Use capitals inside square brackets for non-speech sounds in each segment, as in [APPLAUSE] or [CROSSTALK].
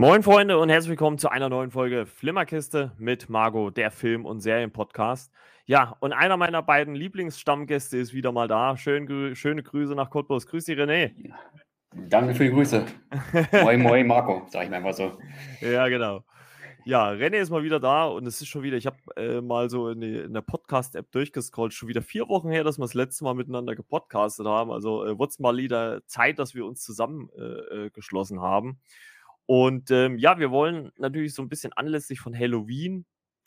Moin Freunde und herzlich willkommen zu einer neuen Folge Flimmerkiste mit Margot, der Film- und Serienpodcast. Ja, und einer meiner beiden Lieblingsstammgäste ist wieder mal da. Schön, schöne Grüße nach Cottbus. Grüß dich, René. Danke für die Grüße. [LAUGHS] moin, moin, Marco, sag ich mir einfach so. Ja, genau. Ja, René ist mal wieder da und es ist schon wieder, ich habe äh, mal so in, die, in der Podcast-App durchgescrollt, schon wieder vier Wochen her, dass wir das letzte Mal miteinander gepodcastet haben. Also äh, wird es mal wieder Zeit, dass wir uns zusammengeschlossen äh, äh haben. Und ähm, ja, wir wollen natürlich so ein bisschen anlässlich von Halloween,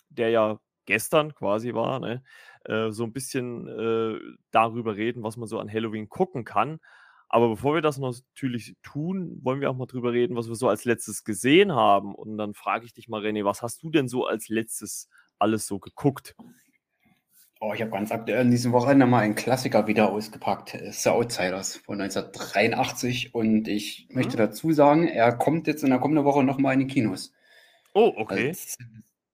der ja gestern quasi war, ne, äh, so ein bisschen äh, darüber reden, was man so an Halloween gucken kann. Aber bevor wir das natürlich tun, wollen wir auch mal drüber reden, was wir so als letztes gesehen haben. Und dann frage ich dich mal, René, was hast du denn so als letztes alles so geguckt? Oh, ich habe ganz aktuell in diesem Wochenende mal einen Klassiker wieder ausgepackt. The Outsiders von 1983. Und ich mhm. möchte dazu sagen, er kommt jetzt in der kommenden Woche nochmal in die Kinos. Oh, okay. Also,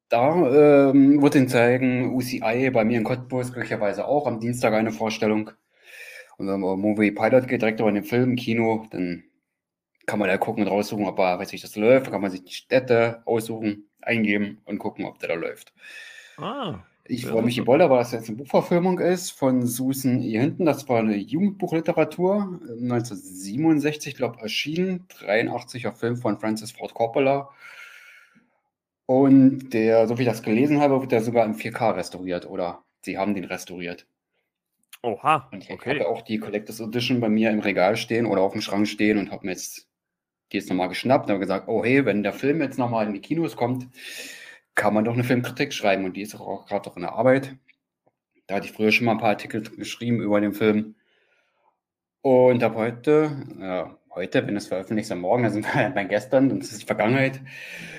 da ähm, wird ihn zeigen UCI bei mir in Cottbus glücklicherweise auch am Dienstag eine Vorstellung. Und wenn man Movie Pilot geht, direkt über den Film, Kino, dann kann man da gucken und raussuchen, ob er, weiß ich, das läuft. Dann kann man sich die Städte aussuchen, eingeben und gucken, ob der da läuft. Ah, ich freue mich Boulder, weil das jetzt eine Buchverfilmung ist von Susan E. Hinton. Das war eine Jugendbuchliteratur, 1967, glaube ich, erschienen. 83er Film von Francis Ford Coppola. Und der, so wie ich das gelesen habe, wird der sogar in 4K restauriert oder sie haben den restauriert. Oha. Und ich okay. habe auch die Collectors Edition bei mir im Regal stehen oder auf dem Schrank stehen und habe mir jetzt die jetzt nochmal geschnappt und habe gesagt, oh hey, wenn der Film jetzt nochmal in die Kinos kommt, kann man doch eine Filmkritik schreiben und die ist auch gerade doch in der Arbeit. Da hatte ich früher schon mal ein paar Artikel geschrieben über den Film. Und habe heute, ja, heute, wenn es veröffentlicht ist, am Morgen, also [LAUGHS] bei gestern, und das ist die Vergangenheit,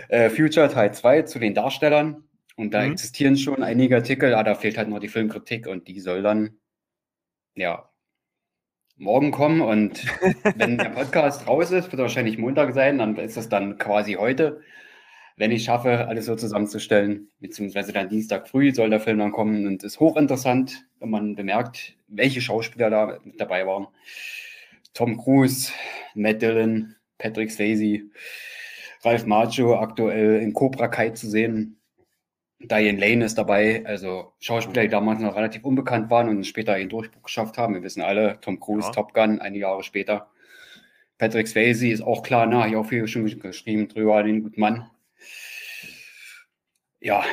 äh, Future Teil 2 zu den Darstellern. Und da mhm. existieren schon einige Artikel, aber da fehlt halt noch die Filmkritik und die soll dann, ja, morgen kommen. Und [LAUGHS] wenn der Podcast raus ist, wird wahrscheinlich Montag sein, dann ist das dann quasi heute wenn ich schaffe, alles so zusammenzustellen, beziehungsweise dann Dienstag früh soll der Film dann kommen und ist hochinteressant, wenn man bemerkt, welche Schauspieler da mit dabei waren. Tom Cruise, Matt Dillon, Patrick Swayze, Ralph Macho aktuell in Cobra Kai zu sehen. Diane Lane ist dabei, also Schauspieler, die damals noch relativ unbekannt waren und später ihren Durchbruch geschafft haben. Wir wissen alle, Tom Cruise, ja. Top Gun, einige Jahre später. Patrick Swayze ist auch klar, na, ich auch viel schon geschrieben drüber, den guten Mann. Ja,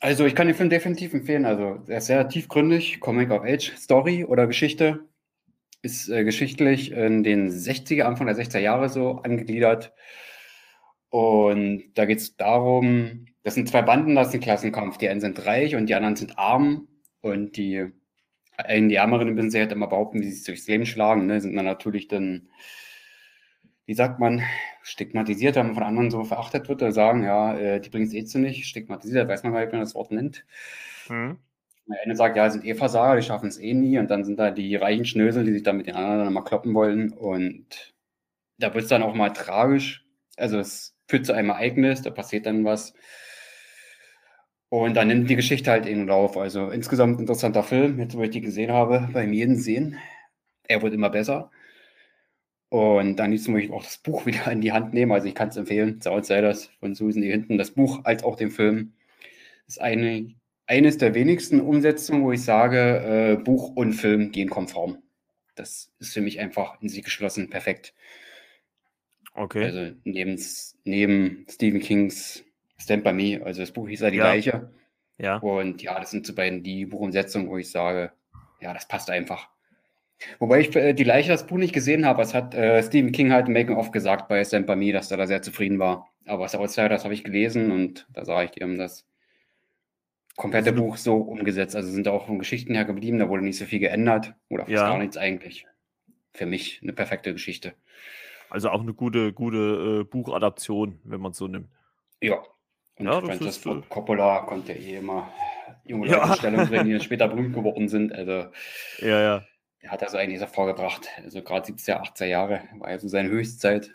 also ich kann den Film definitiv empfehlen. Also er ist sehr tiefgründig, Comic of Age, Story oder Geschichte. Ist äh, geschichtlich in den 60er, Anfang der 60er Jahre so angegliedert. Und da geht es darum, das sind zwei Banden, das ist ein Klassenkampf. Die einen sind reich und die anderen sind arm. Und die einen, die Ärmeren müssen sie halt immer behaupten, wie sie sich durchs Leben schlagen. Ne? Sind dann natürlich dann wie sagt man, stigmatisiert, wenn man von anderen so verachtet wird, oder sagen, ja, äh, die bringen es eh zu nicht, stigmatisiert, weiß man gar nicht, wie man das Wort nennt. Mhm. Der eine sagt, ja, sind eh Versager, die schaffen es eh nie, und dann sind da die reichen Schnösel, die sich dann mit den anderen dann mal kloppen wollen, und da wird es dann auch mal tragisch. Also es führt zu einem Ereignis, da passiert dann was. Und dann nimmt die Geschichte halt ihren Lauf. Also insgesamt interessanter Film, jetzt wo ich die gesehen habe, beim jeden sehen. Er wird immer besser. Und dann muss ich auch das Buch [LAUGHS] wieder in die Hand nehmen. Also ich kann es empfehlen, The Outsiders von Susan hier hinten. Das Buch als auch den Film ist eine, eines der wenigsten Umsetzungen, wo ich sage, äh, Buch und Film gehen konform. Das ist für mich einfach in sich geschlossen perfekt. Okay. Also neben, neben Stephen Kings Stand By Me, also das Buch ist ja die ja. gleiche. Ja. Und ja, das sind so beiden die Buchumsetzungen, wo ich sage, ja, das passt einfach. Wobei ich äh, die Leiche das Buch nicht gesehen habe. Es hat äh, Stephen King halt im Making-of gesagt bei Stand By Me, dass er da sehr zufrieden war. Aber das Outsider, das habe ich gelesen und da sage ich, die haben das komplette also, Buch so umgesetzt. Also sind da auch von Geschichten her geblieben, da wurde nicht so viel geändert oder fast ja. gar nichts eigentlich. Für mich eine perfekte Geschichte. Also auch eine gute, gute äh, Buchadaption, wenn man es so nimmt. Ja. Und ja, Francis Ford äh, Coppola konnte eh immer junge Leute ja. Stellung bringen, die [LAUGHS] später berühmt geworden sind. Also ja, ja er hat also einiges hervorgebracht. Also gerade 70er, 80er Jahre war ja so seine Höchstzeit.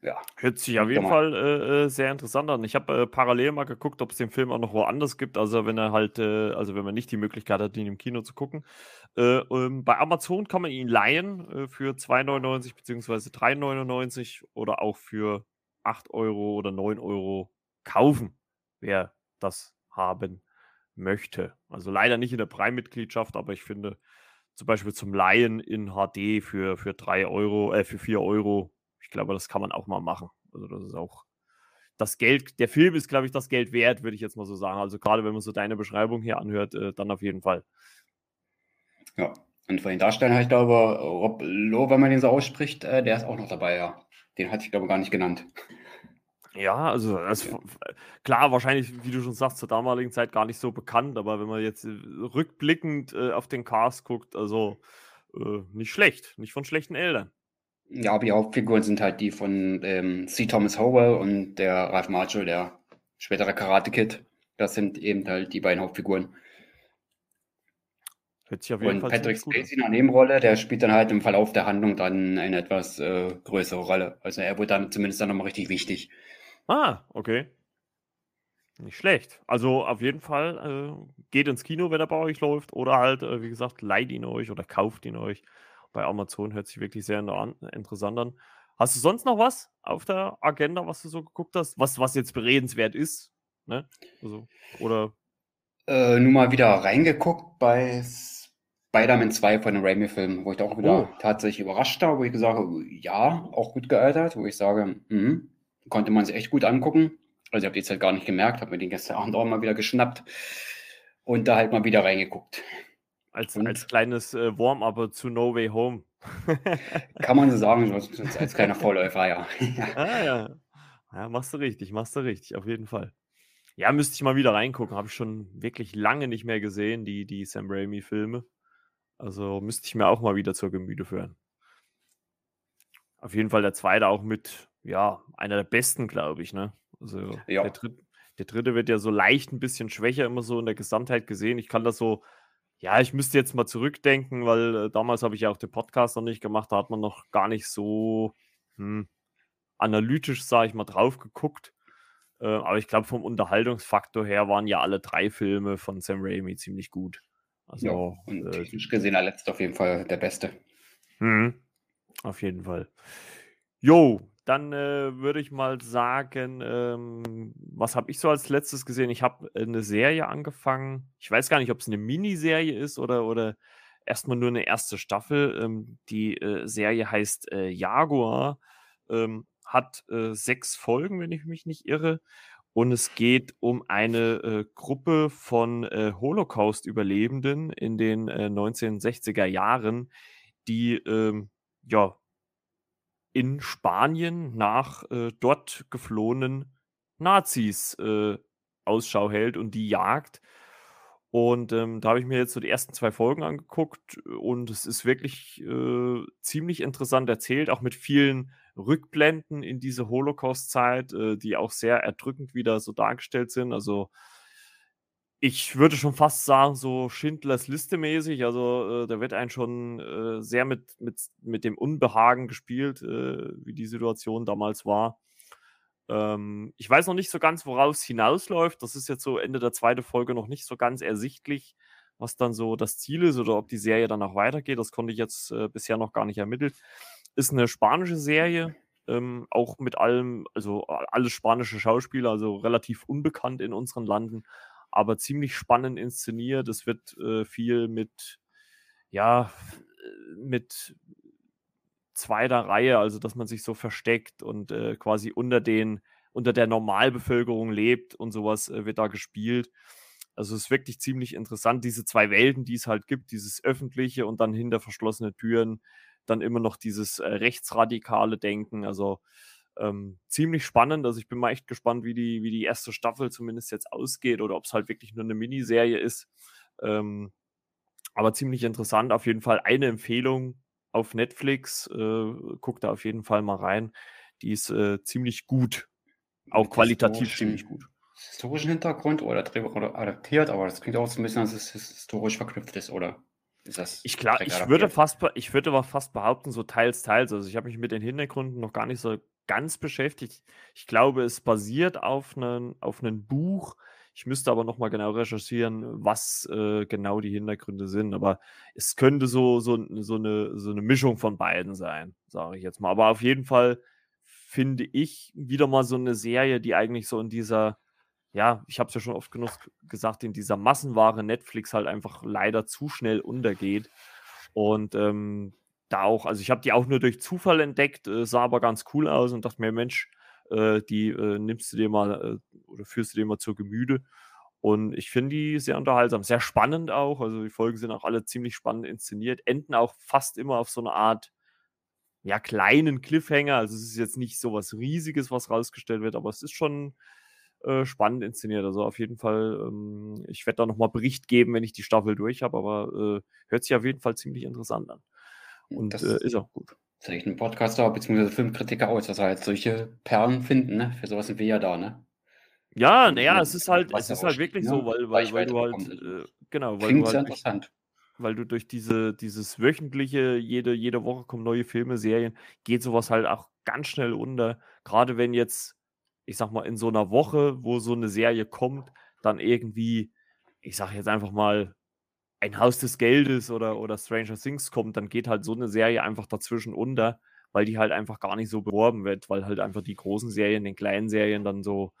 Ja. Hört sich auf jeden Fall äh, äh, sehr interessant an. Ich habe äh, parallel mal geguckt, ob es den Film auch noch woanders gibt. Also wenn er halt, äh, also wenn man nicht die Möglichkeit hat, ihn im Kino zu gucken. Äh, ähm, bei Amazon kann man ihn leihen äh, für 2,99 bzw. 3,99 oder auch für 8 Euro oder 9 Euro kaufen, wer das haben möchte. Also leider nicht in der Prime-Mitgliedschaft, aber ich finde zum Beispiel zum Laien in HD für, für 3 Euro, äh, für 4 Euro, ich glaube, das kann man auch mal machen. Also das ist auch das Geld, der Film ist, glaube ich, das Geld wert, würde ich jetzt mal so sagen. Also gerade wenn man so deine Beschreibung hier anhört, äh, dann auf jeden Fall. Ja, und von den Darstellern, ich glaube, Rob Lowe, wenn man den so ausspricht, äh, der ist auch noch dabei, ja. Den hatte ich, glaube ich, gar nicht genannt. Ja, also ja. klar, wahrscheinlich, wie du schon sagst, zur damaligen Zeit gar nicht so bekannt, aber wenn man jetzt äh, rückblickend äh, auf den Cast guckt, also äh, nicht schlecht, nicht von schlechten Eltern. Ja, aber die Hauptfiguren sind halt die von ähm, C. Thomas Howell und der Ralph Marshall, der spätere Karate Kid. Das sind eben halt die beiden Hauptfiguren. Hört sich auf jeden und Fall Patrick Spacey in einer Nebenrolle, der spielt dann halt im Verlauf der Handlung dann eine etwas äh, größere Rolle. Also er wird dann zumindest dann nochmal richtig wichtig. Ah, okay. Nicht schlecht. Also auf jeden Fall äh, geht ins Kino, wenn er bei euch läuft. Oder halt, äh, wie gesagt, leiht ihn euch oder kauft ihn euch. Bei Amazon hört sich wirklich sehr interessant an. Hast du sonst noch was auf der Agenda, was du so geguckt hast? Was, was jetzt beredenswert ist? Ne? Also, oder? Äh, nur mal wieder reingeguckt bei Spider-Man 2 von den Raimi-Filmen, wo ich da auch wieder oh. tatsächlich überrascht war, wo ich gesagt habe, ja, auch gut gealtert, wo ich sage, mh, konnte man sich echt gut angucken. Also ich habe die jetzt halt gar nicht gemerkt, habe mir den gestern Abend auch mal wieder geschnappt und da halt mal wieder reingeguckt. Als, als kleines äh, Warm-up zu No Way Home. [LAUGHS] Kann man so sagen, als kleiner Vorläufer, ja. [LAUGHS] ah, ja. Ja, machst du richtig, machst du richtig, auf jeden Fall. Ja, müsste ich mal wieder reingucken. Habe ich schon wirklich lange nicht mehr gesehen, die, die Sam Raimi-Filme. Also müsste ich mir auch mal wieder zur Gemüte führen. Auf jeden Fall der zweite auch mit ja, einer der besten, glaube ich, ne? Also ja. der, dritte, der dritte wird ja so leicht ein bisschen schwächer immer so in der Gesamtheit gesehen. Ich kann das so, ja, ich müsste jetzt mal zurückdenken, weil äh, damals habe ich ja auch den Podcast noch nicht gemacht, da hat man noch gar nicht so hm, analytisch, sage ich mal, drauf geguckt. Äh, aber ich glaube, vom Unterhaltungsfaktor her waren ja alle drei Filme von Sam Raimi ziemlich gut. Also, ja, und äh, technisch gesehen der letzte auf jeden Fall der beste. Mh, auf jeden Fall. Jo, dann äh, würde ich mal sagen, ähm, was habe ich so als letztes gesehen? Ich habe eine Serie angefangen. Ich weiß gar nicht, ob es eine Miniserie ist oder, oder erstmal nur eine erste Staffel. Ähm, die äh, Serie heißt äh, Jaguar, ähm, hat äh, sechs Folgen, wenn ich mich nicht irre. Und es geht um eine äh, Gruppe von äh, Holocaust-Überlebenden in den 1960er Jahren, die ähm, ja in Spanien nach äh, dort geflohenen Nazis äh, Ausschau hält und die jagt. Und ähm, da habe ich mir jetzt so die ersten zwei Folgen angeguckt und es ist wirklich äh, ziemlich interessant erzählt, auch mit vielen Rückblenden in diese Holocaust-Zeit, äh, die auch sehr erdrückend wieder so dargestellt sind. Also ich würde schon fast sagen, so Schindlers Liste mäßig. Also, äh, da wird ein schon äh, sehr mit, mit, mit dem Unbehagen gespielt, äh, wie die Situation damals war. Ähm, ich weiß noch nicht so ganz, worauf es hinausläuft. Das ist jetzt so Ende der zweiten Folge noch nicht so ganz ersichtlich, was dann so das Ziel ist oder ob die Serie dann auch weitergeht. Das konnte ich jetzt äh, bisher noch gar nicht ermitteln. Ist eine spanische Serie. Ähm, auch mit allem, also alles spanische Schauspieler, also relativ unbekannt in unseren Landen aber ziemlich spannend inszeniert. Es wird äh, viel mit, ja, mit zweiter Reihe, also dass man sich so versteckt und äh, quasi unter den, unter der Normalbevölkerung lebt und sowas äh, wird da gespielt. Also es ist wirklich ziemlich interessant, diese zwei Welten, die es halt gibt, dieses öffentliche und dann hinter verschlossene Türen, dann immer noch dieses äh, rechtsradikale Denken. Also ähm, ziemlich spannend. Also ich bin mal echt gespannt, wie die, wie die erste Staffel zumindest jetzt ausgeht oder ob es halt wirklich nur eine Miniserie ist. Ähm, aber ziemlich interessant. Auf jeden Fall eine Empfehlung auf Netflix. Äh, guckt da auf jeden Fall mal rein. Die ist äh, ziemlich gut. Auch qualitativ ziemlich gut. Historischen Hintergrund oder, oder adaptiert, aber das klingt auch so ein bisschen, dass es historisch verknüpft ist, oder? Ich, klar, ich würde fast, ich würde fast behaupten, so teils, teils. Also ich habe mich mit den Hintergründen noch gar nicht so ganz beschäftigt. Ich glaube, es basiert auf einem auf Buch. Ich müsste aber noch mal genau recherchieren, was äh, genau die Hintergründe sind. Aber es könnte so, so, so, eine, so eine Mischung von beiden sein, sage ich jetzt mal. Aber auf jeden Fall finde ich, wieder mal so eine Serie, die eigentlich so in dieser, ja, ich habe es ja schon oft genug gesagt, in dieser Massenware Netflix halt einfach leider zu schnell untergeht. Und ähm, da auch, also ich habe die auch nur durch Zufall entdeckt, äh, sah aber ganz cool aus und dachte mir, Mensch, äh, die äh, nimmst du dir mal äh, oder führst du dir mal zur Gemüte. Und ich finde die sehr unterhaltsam, sehr spannend auch. Also die Folgen sind auch alle ziemlich spannend inszeniert, enden auch fast immer auf so eine Art, ja, kleinen Cliffhanger. Also es ist jetzt nicht so was Riesiges, was rausgestellt wird, aber es ist schon äh, spannend inszeniert. Also auf jeden Fall, ähm, ich werde da nochmal Bericht geben, wenn ich die Staffel durch habe, aber äh, hört sich auf jeden Fall ziemlich interessant an. Und das äh, ist auch gut. Zeichnen Podcaster bzw. Filmkritiker aus, dass wir halt solche Perlen finden, ne? Für sowas sind wir ja da, ne? Ja, naja, es ist halt, es ist halt wirklich ne? so, weil, weil, weil du halt, äh, genau, weil Klingt du halt, interessant. weil du durch diese, dieses wöchentliche, jede, jede Woche kommen neue Filme, Serien, geht sowas halt auch ganz schnell unter. Gerade wenn jetzt, ich sag mal, in so einer Woche, wo so eine Serie kommt, dann irgendwie, ich sag jetzt einfach mal, ein Haus des Geldes oder, oder Stranger Things kommt, dann geht halt so eine Serie einfach dazwischen unter, weil die halt einfach gar nicht so beworben wird, weil halt einfach die großen Serien, den kleinen Serien dann so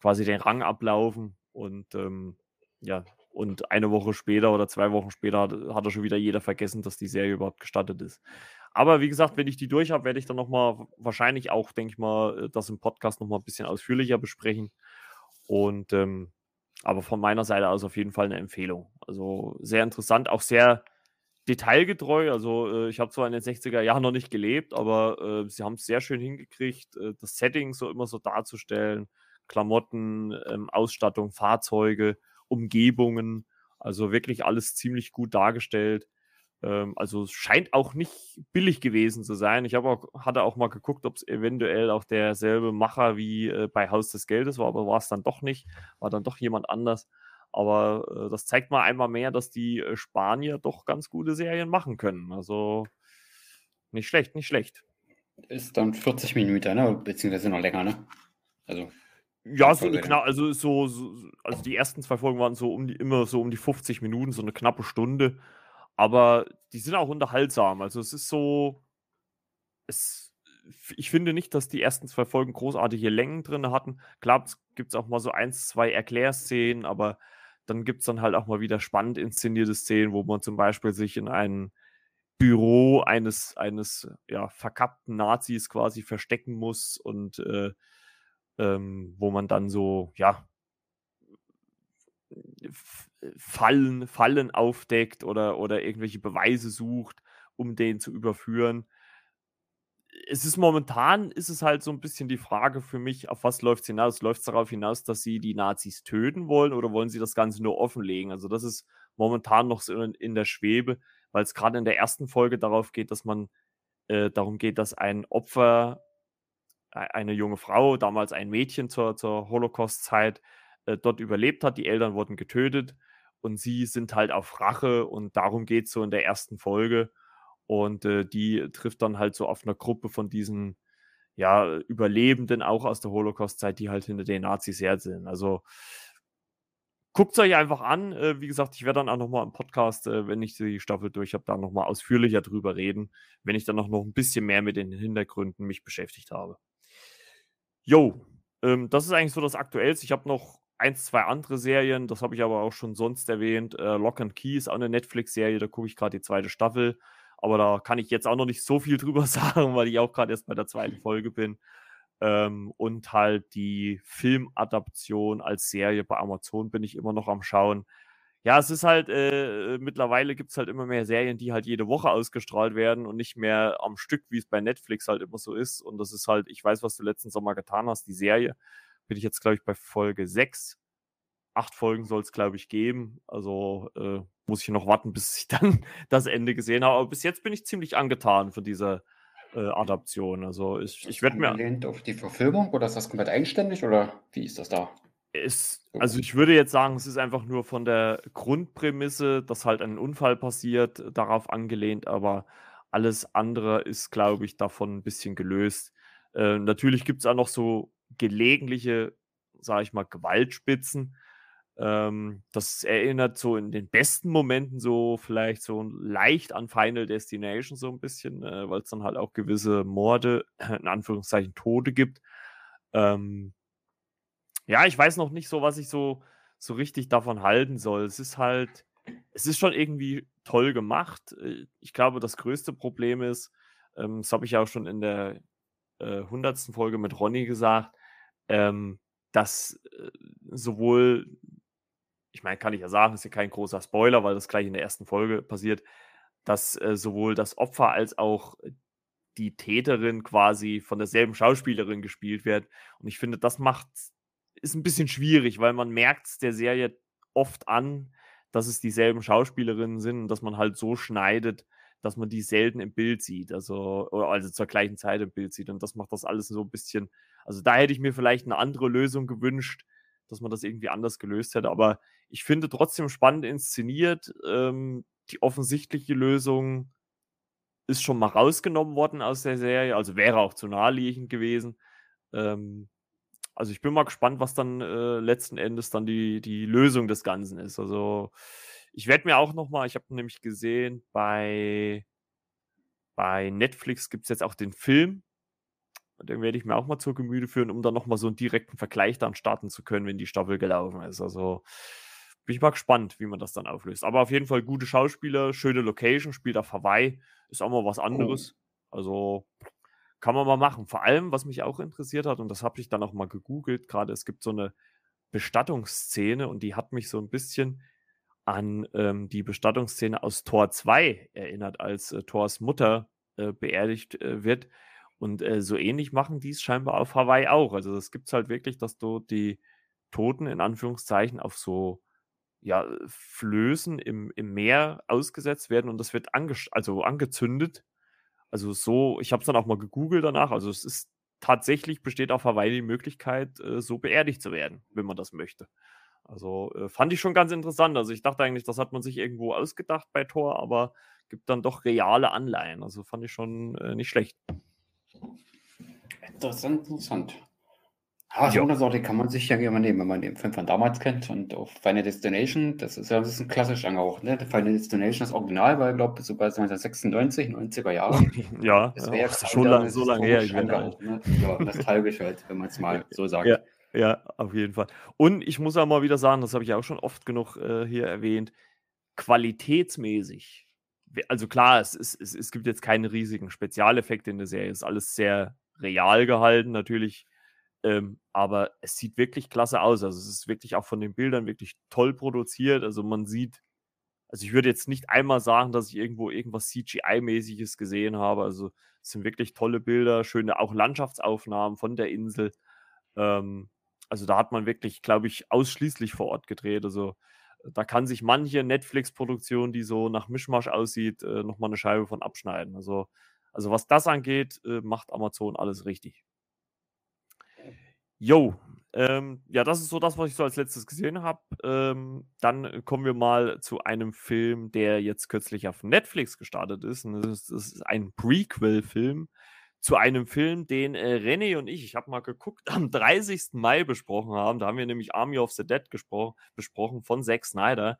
quasi den Rang ablaufen und ähm, ja, und eine Woche später oder zwei Wochen später hat, hat er schon wieder jeder vergessen, dass die Serie überhaupt gestattet ist. Aber wie gesagt, wenn ich die durch habe, werde ich dann nochmal wahrscheinlich auch, denke ich mal, das im Podcast nochmal ein bisschen ausführlicher besprechen. Und ähm, aber von meiner Seite aus auf jeden Fall eine Empfehlung. Also sehr interessant, auch sehr detailgetreu. Also äh, ich habe zwar in den 60er Jahren noch nicht gelebt, aber äh, sie haben es sehr schön hingekriegt, äh, das Setting so immer so darzustellen. Klamotten, ähm, Ausstattung, Fahrzeuge, Umgebungen. Also wirklich alles ziemlich gut dargestellt. Ähm, also es scheint auch nicht billig gewesen zu sein. Ich auch, hatte auch mal geguckt, ob es eventuell auch derselbe Macher wie äh, bei Haus des Geldes war, aber war es dann doch nicht. War dann doch jemand anders. Aber äh, das zeigt mal einmal mehr, dass die äh, Spanier doch ganz gute Serien machen können. Also nicht schlecht, nicht schlecht. Ist dann 40 Minuten, ne? beziehungsweise noch länger, ne? Also. Ja, so eine knapp, also so, so, also die ersten zwei Folgen waren so um die, immer so um die 50 Minuten, so eine knappe Stunde. Aber die sind auch unterhaltsam. Also es ist so, es, ich finde nicht, dass die ersten zwei Folgen großartige Längen drin hatten. Klar gibt es auch mal so eins, zwei Erklärszenen, aber dann gibt es dann halt auch mal wieder spannend inszenierte Szenen, wo man zum Beispiel sich in ein Büro eines, eines ja, verkappten Nazis quasi verstecken muss und äh, ähm, wo man dann so, ja, Fallen, Fallen aufdeckt oder, oder irgendwelche Beweise sucht, um den zu überführen. Es ist momentan, ist es halt so ein bisschen die Frage für mich, auf was läuft es hinaus? Läuft es darauf hinaus, dass sie die Nazis töten wollen oder wollen sie das Ganze nur offenlegen? Also das ist momentan noch so in, in der Schwebe, weil es gerade in der ersten Folge darauf geht, dass man äh, darum geht, dass ein Opfer, e-, eine junge Frau, damals ein Mädchen zur, zur Holocaust-Zeit, äh, dort überlebt hat. Die Eltern wurden getötet und sie sind halt auf Rache und darum geht es so in der ersten Folge. Und äh, die trifft dann halt so auf einer Gruppe von diesen ja, Überlebenden auch aus der Holocaust-Zeit, die halt hinter den Nazis her sind. Also guckt es euch einfach an. Äh, wie gesagt, ich werde dann auch nochmal im Podcast, äh, wenn ich die Staffel durch habe, da nochmal ausführlicher drüber reden, wenn ich dann auch noch ein bisschen mehr mit den Hintergründen mich beschäftigt habe. Jo, ähm, das ist eigentlich so das Aktuellste. Ich habe noch eins, zwei andere Serien, das habe ich aber auch schon sonst erwähnt. Äh, Lock and Key ist auch eine Netflix-Serie, da gucke ich gerade die zweite Staffel. Aber da kann ich jetzt auch noch nicht so viel [LAUGHS] drüber sagen, weil ich auch gerade erst bei der zweiten Folge bin. Ähm, und halt die Filmadaption als Serie bei Amazon bin ich immer noch am Schauen. Ja, es ist halt, äh, mittlerweile gibt es halt immer mehr Serien, die halt jede Woche ausgestrahlt werden und nicht mehr am Stück, wie es bei Netflix halt immer so ist. Und das ist halt, ich weiß, was du letzten Sommer getan hast, die Serie bin ich jetzt, glaube ich, bei Folge 6. Acht Folgen soll es, glaube ich, geben. Also äh, muss ich noch warten, bis ich [LAUGHS] dann das Ende gesehen habe. Aber bis jetzt bin ich ziemlich angetan von dieser äh, Adaption. Also ich, ich werde mir. Lehnt auf die Verfilmung oder ist das komplett eigenständig oder wie ist das da? Ist, also ich würde jetzt sagen, es ist einfach nur von der Grundprämisse, dass halt ein Unfall passiert, darauf angelehnt, aber alles andere ist, glaube ich, davon ein bisschen gelöst. Äh, natürlich gibt es auch noch so gelegentliche, sage ich mal, Gewaltspitzen. Ähm, das erinnert so in den besten Momenten so vielleicht so leicht an Final Destination so ein bisschen, äh, weil es dann halt auch gewisse Morde, [CLEARS THROAT] in Anführungszeichen Tode gibt. Ähm, ja, ich weiß noch nicht so, was ich so, so richtig davon halten soll. Es ist halt, es ist schon irgendwie toll gemacht. Äh, ich glaube, das größte Problem ist, ähm, das habe ich ja auch schon in der äh, hundertsten äh, Folge mit Ronny gesagt, ähm, dass äh, sowohl, ich meine, kann ich ja sagen, ist ja kein großer Spoiler, weil das gleich in der ersten Folge passiert, dass äh, sowohl das Opfer als auch die Täterin quasi von derselben Schauspielerin gespielt wird. Und ich finde, das macht, ist ein bisschen schwierig, weil man merkt es der Serie oft an, dass es dieselben Schauspielerinnen sind und dass man halt so schneidet, dass man die selten im Bild sieht, also, also zur gleichen Zeit im Bild sieht. Und das macht das alles so ein bisschen, also da hätte ich mir vielleicht eine andere Lösung gewünscht, dass man das irgendwie anders gelöst hätte. Aber ich finde trotzdem spannend inszeniert. Ähm, die offensichtliche Lösung ist schon mal rausgenommen worden aus der Serie, also wäre auch zu naheliegend gewesen. Ähm, also ich bin mal gespannt, was dann äh, letzten Endes dann die, die Lösung des Ganzen ist. Also ich werde mir auch noch mal, ich habe nämlich gesehen, bei, bei Netflix gibt es jetzt auch den Film. Den werde ich mir auch mal zur Gemüte führen, um dann noch mal so einen direkten Vergleich dann starten zu können, wenn die Staffel gelaufen ist. Also bin ich mal gespannt, wie man das dann auflöst. Aber auf jeden Fall gute Schauspieler, schöne Location, spielt auf Hawaii, ist auch mal was anderes. Oh. Also kann man mal machen. Vor allem, was mich auch interessiert hat, und das habe ich dann auch mal gegoogelt, gerade es gibt so eine Bestattungsszene und die hat mich so ein bisschen an ähm, die Bestattungsszene aus Tor 2 erinnert, als äh, Thors Mutter äh, beerdigt äh, wird. Und äh, so ähnlich machen die es scheinbar auf Hawaii auch. Also es gibt halt wirklich, dass dort die Toten in Anführungszeichen auf so ja, Flößen im, im Meer ausgesetzt werden und das wird ange also angezündet also so, ich habe es dann auch mal gegoogelt danach. Also es ist tatsächlich besteht auf Hawaii die Möglichkeit, äh, so beerdigt zu werden, wenn man das möchte. Also äh, fand ich schon ganz interessant. Also ich dachte eigentlich, das hat man sich irgendwo ausgedacht bei Tor, aber gibt dann doch reale Anleihen. Also fand ich schon äh, nicht schlecht. Interessant, interessant. Ah, so eine Sorte kann man sich ja immer nehmen, wenn man den Film von damals kennt. Und auf Final Destination, das ist ja ein bisschen klassisch angehaucht. Ne? Final Destination, das Original war, glaube ich, so bei 1996, 90er Jahre. [LAUGHS] ja, das wäre ja, schon lang, so lange her. Ich angehaucht, ne? Ja, nostalgisch halt, wenn man es mal [LAUGHS] so sagt. Ja, ja, auf jeden Fall. Und ich muss auch mal wieder sagen, das habe ich auch schon oft genug äh, hier erwähnt, qualitätsmäßig. Also klar, es, es, es, es gibt jetzt keine riesigen Spezialeffekte in der Serie, es ist alles sehr real gehalten, natürlich ähm, aber es sieht wirklich klasse aus. Also es ist wirklich auch von den Bildern wirklich toll produziert. Also man sieht, also ich würde jetzt nicht einmal sagen, dass ich irgendwo irgendwas CGI-mäßiges gesehen habe. Also es sind wirklich tolle Bilder, schöne auch Landschaftsaufnahmen von der Insel. Ähm, also da hat man wirklich, glaube ich, ausschließlich vor Ort gedreht. Also da kann sich manche Netflix-Produktion, die so nach Mischmasch aussieht, äh, nochmal eine Scheibe von abschneiden. Also, also was das angeht, äh, macht Amazon alles richtig. Jo, ähm, ja, das ist so das, was ich so als letztes gesehen habe. Ähm, dann kommen wir mal zu einem Film, der jetzt kürzlich auf Netflix gestartet ist. Und das, ist, das ist ein Prequel-Film zu einem Film, den äh, René und ich, ich habe mal geguckt, am 30. Mai besprochen haben. Da haben wir nämlich Army of the Dead besprochen von Zack Snyder,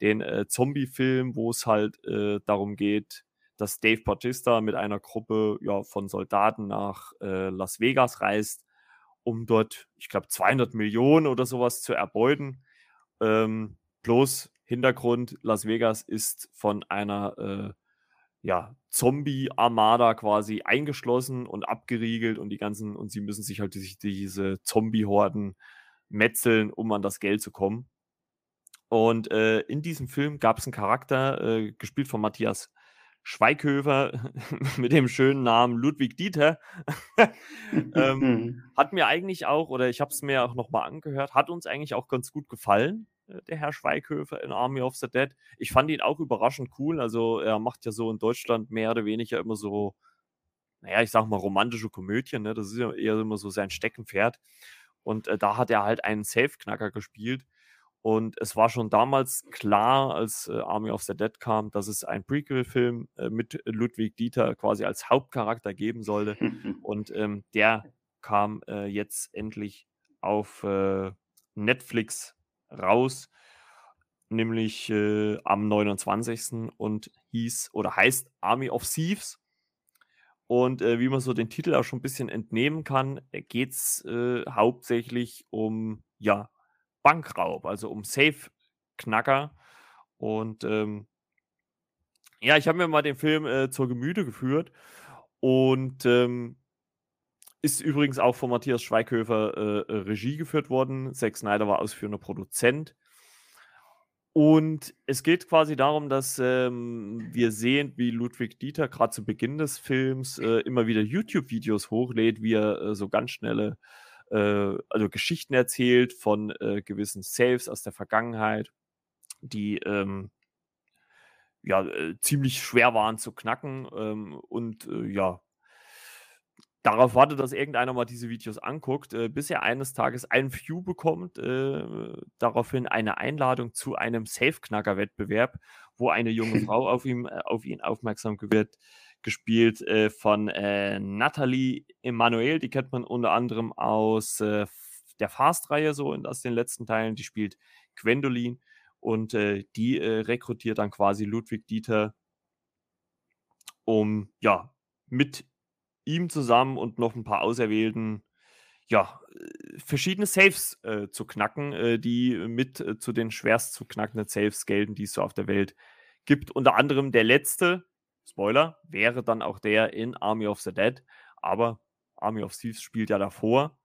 den äh, Zombie-Film, wo es halt äh, darum geht, dass Dave Bautista mit einer Gruppe ja, von Soldaten nach äh, Las Vegas reist um dort, ich glaube, 200 Millionen oder sowas zu erbeuten. Ähm, bloß Hintergrund, Las Vegas ist von einer äh, ja, Zombie-Armada quasi eingeschlossen und abgeriegelt und die ganzen, und sie müssen sich halt die, diese Zombie-Horden metzeln, um an das Geld zu kommen. Und äh, in diesem Film gab es einen Charakter, äh, gespielt von Matthias Schweighöfer [LAUGHS] mit dem schönen Namen Ludwig Dieter [LAUGHS] ähm, [LAUGHS] hat mir eigentlich auch, oder ich habe es mir auch nochmal angehört, hat uns eigentlich auch ganz gut gefallen, der Herr Schweighöfer in Army of the Dead. Ich fand ihn auch überraschend cool. Also er macht ja so in Deutschland mehr oder weniger immer so, naja, ich sag mal romantische Komödien, ne? das ist ja eher immer so sein Steckenpferd. Und äh, da hat er halt einen Safe-Knacker gespielt und es war schon damals klar, als äh, Army of the Dead kam, dass es einen Prequel-Film äh, mit Ludwig Dieter quasi als Hauptcharakter geben sollte. [LAUGHS] Und ähm, der kam äh, jetzt endlich auf äh, Netflix raus, nämlich äh, am 29. und hieß oder heißt Army of Thieves. Und äh, wie man so den Titel auch schon ein bisschen entnehmen kann, geht es äh, hauptsächlich um ja, Bankraub, also um Safe-Knacker. Und ähm, ja, ich habe mir mal den Film äh, zur Gemüte geführt und ähm, ist übrigens auch von Matthias Schweighöfer äh, äh, Regie geführt worden. Zack Snyder war ausführender Produzent. Und es geht quasi darum, dass ähm, wir sehen, wie Ludwig Dieter gerade zu Beginn des Films äh, immer wieder YouTube-Videos hochlädt, wie er äh, so ganz schnelle, äh, also Geschichten erzählt von äh, gewissen Saves aus der Vergangenheit, die ähm, ja ziemlich schwer waren zu knacken ähm, und ja, darauf wartet, dass irgendeiner mal diese Videos anguckt, äh, bis er eines Tages ein View bekommt, äh, daraufhin eine Einladung zu einem Safe-Knacker-Wettbewerb, wo eine junge [LAUGHS] Frau auf, ihm, äh, auf ihn aufmerksam wird, gespielt äh, von äh, Nathalie Emanuel, die kennt man unter anderem aus äh, der Fast-Reihe so in, aus den letzten Teilen, die spielt Gwendolyn und die rekrutiert dann quasi Ludwig Dieter, um ja mit ihm zusammen und noch ein paar Auserwählten ja, äh, verschiedene Saves äh, zu knacken, äh, die mit äh, zu den schwerst zu knackenden Saves gelten, die es so auf der Welt gibt. Unter anderem der letzte, Spoiler, wäre dann auch der in Army of the Dead, aber Army of Thieves spielt ja davor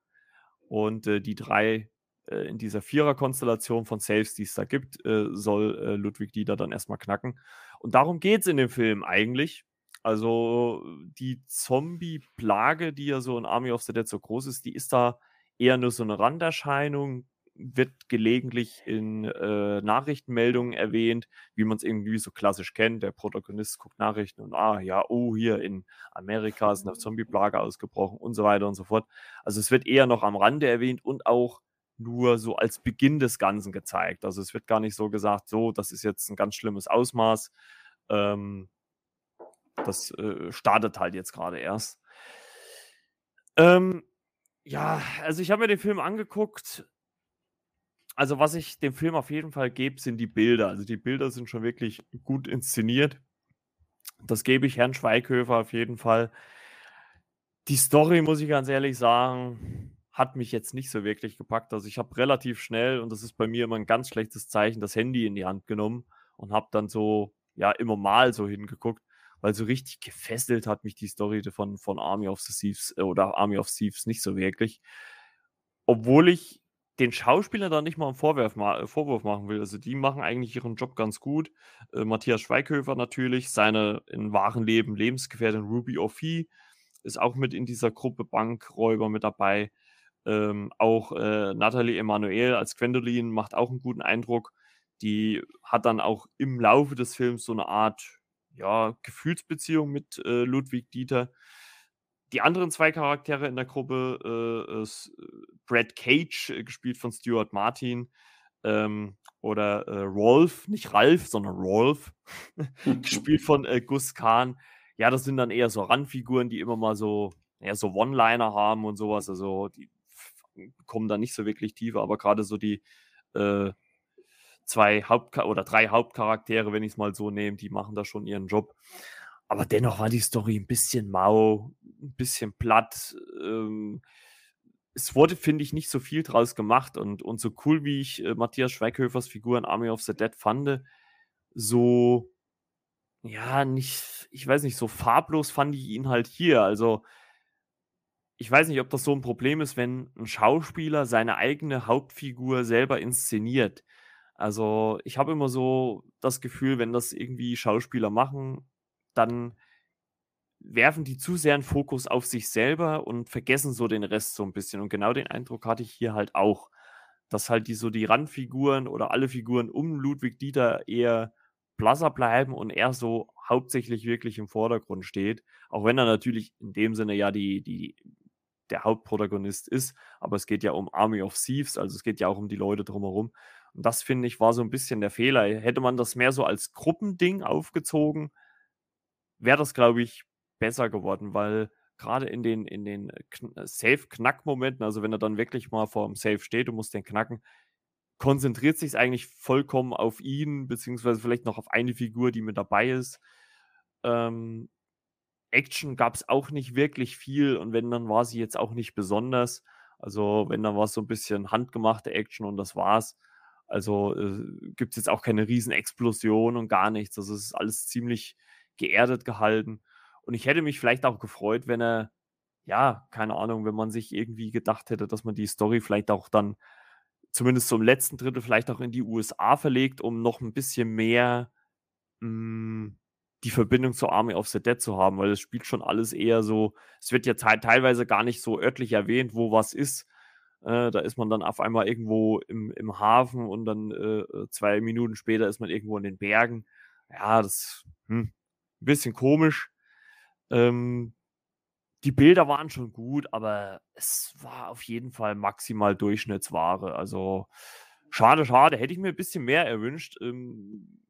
und äh, die drei äh, in dieser Vierer-Konstellation von Saves, die es da gibt, soll Ludwig Dieter dann erstmal knacken. Und darum geht es in dem Film eigentlich. Also die Zombie-Plage, die ja so in Army of the Dead so groß ist, die ist da eher nur so eine Randerscheinung, wird gelegentlich in äh, Nachrichtenmeldungen erwähnt, wie man es irgendwie so klassisch kennt. Der Protagonist guckt Nachrichten und ah ja, oh, hier in Amerika ist eine Zombie-Plage ausgebrochen und so weiter und so fort. Also es wird eher noch am Rande erwähnt und auch nur so als Beginn des Ganzen gezeigt. Also es wird gar nicht so gesagt, so, das ist jetzt ein ganz schlimmes Ausmaß. Ähm, das äh, startet halt jetzt gerade erst. Ähm, ja, also ich habe mir den Film angeguckt. Also, was ich dem Film auf jeden Fall gebe, sind die Bilder. Also, die Bilder sind schon wirklich gut inszeniert. Das gebe ich Herrn Schweighöfer auf jeden Fall. Die Story, muss ich ganz ehrlich sagen, hat mich jetzt nicht so wirklich gepackt. Also, ich habe relativ schnell, und das ist bei mir immer ein ganz schlechtes Zeichen, das Handy in die Hand genommen und habe dann so, ja, immer mal so hingeguckt weil so richtig gefesselt hat mich die Story von, von Army of the Thieves äh, oder Army of Thieves nicht so wirklich. Obwohl ich den Schauspielern da nicht mal einen Vorwurf, ma Vorwurf machen will. Also die machen eigentlich ihren Job ganz gut. Äh, Matthias Schweighöfer natürlich, seine in wahren Leben Lebensgefährtin Ruby O'Fee ist auch mit in dieser Gruppe Bankräuber mit dabei. Ähm, auch äh, Nathalie Emanuel als Gwendolyn macht auch einen guten Eindruck. Die hat dann auch im Laufe des Films so eine Art ja, Gefühlsbeziehung mit äh, Ludwig Dieter. Die anderen zwei Charaktere in der Gruppe äh, ist äh, Brad Cage, äh, gespielt von Stuart Martin, ähm, oder äh, Rolf, nicht Ralf, sondern Rolf, [LAUGHS] gespielt [LAUGHS] von äh, Gus Kahn. Ja, das sind dann eher so Randfiguren, die immer mal so, ja, so One-Liner haben und sowas. Also die kommen da nicht so wirklich tiefer, aber gerade so die äh, zwei Haupt- oder drei Hauptcharaktere, wenn ich es mal so nehme, die machen da schon ihren Job. Aber dennoch war die Story ein bisschen mau, ein bisschen platt. Ähm, es wurde, finde ich, nicht so viel draus gemacht. Und, und so cool, wie ich äh, Matthias Schweighöfers Figur in Army of the Dead fand, so, ja, nicht, ich weiß nicht, so farblos fand ich ihn halt hier. Also, ich weiß nicht, ob das so ein Problem ist, wenn ein Schauspieler seine eigene Hauptfigur selber inszeniert. Also, ich habe immer so das Gefühl, wenn das irgendwie Schauspieler machen, dann werfen die zu sehr einen Fokus auf sich selber und vergessen so den Rest so ein bisschen. Und genau den Eindruck hatte ich hier halt auch, dass halt die so die Randfiguren oder alle Figuren um Ludwig Dieter eher blasser bleiben und er so hauptsächlich wirklich im Vordergrund steht. Auch wenn er natürlich in dem Sinne ja die, die, der Hauptprotagonist ist, aber es geht ja um Army of Thieves, also es geht ja auch um die Leute drumherum. Und das finde ich war so ein bisschen der Fehler. Hätte man das mehr so als Gruppending aufgezogen, wäre das, glaube ich, besser geworden, weil gerade in den, in den Safe-Knack-Momenten, also wenn er dann wirklich mal vor dem Safe steht und muss den knacken, konzentriert sich eigentlich vollkommen auf ihn, beziehungsweise vielleicht noch auf eine Figur, die mit dabei ist. Ähm, Action gab es auch nicht wirklich viel und wenn, dann war sie jetzt auch nicht besonders. Also, wenn, dann war es so ein bisschen handgemachte Action und das war's. Also äh, gibt es jetzt auch keine Riesenexplosion und gar nichts. Also es ist alles ziemlich geerdet gehalten. Und ich hätte mich vielleicht auch gefreut, wenn er, ja, keine Ahnung, wenn man sich irgendwie gedacht hätte, dass man die Story vielleicht auch dann zumindest zum letzten Drittel vielleicht auch in die USA verlegt, um noch ein bisschen mehr mh, hm, die Verbindung zur Army of the Dead zu haben, weil es spielt schon alles eher so, es wird ja teilweise gar nicht so örtlich erwähnt, wo was ist. Äh, da ist man dann auf einmal irgendwo im, im Hafen und dann äh, äh zwei Minuten später ist man irgendwo in den Bergen. Ja, das hm, ein bisschen komisch. Ähm, die Bilder waren schon gut, aber es war auf jeden Fall maximal Durchschnittsware. Also schade, schade. Hätte ich mir ein bisschen mehr erwünscht. Ähm,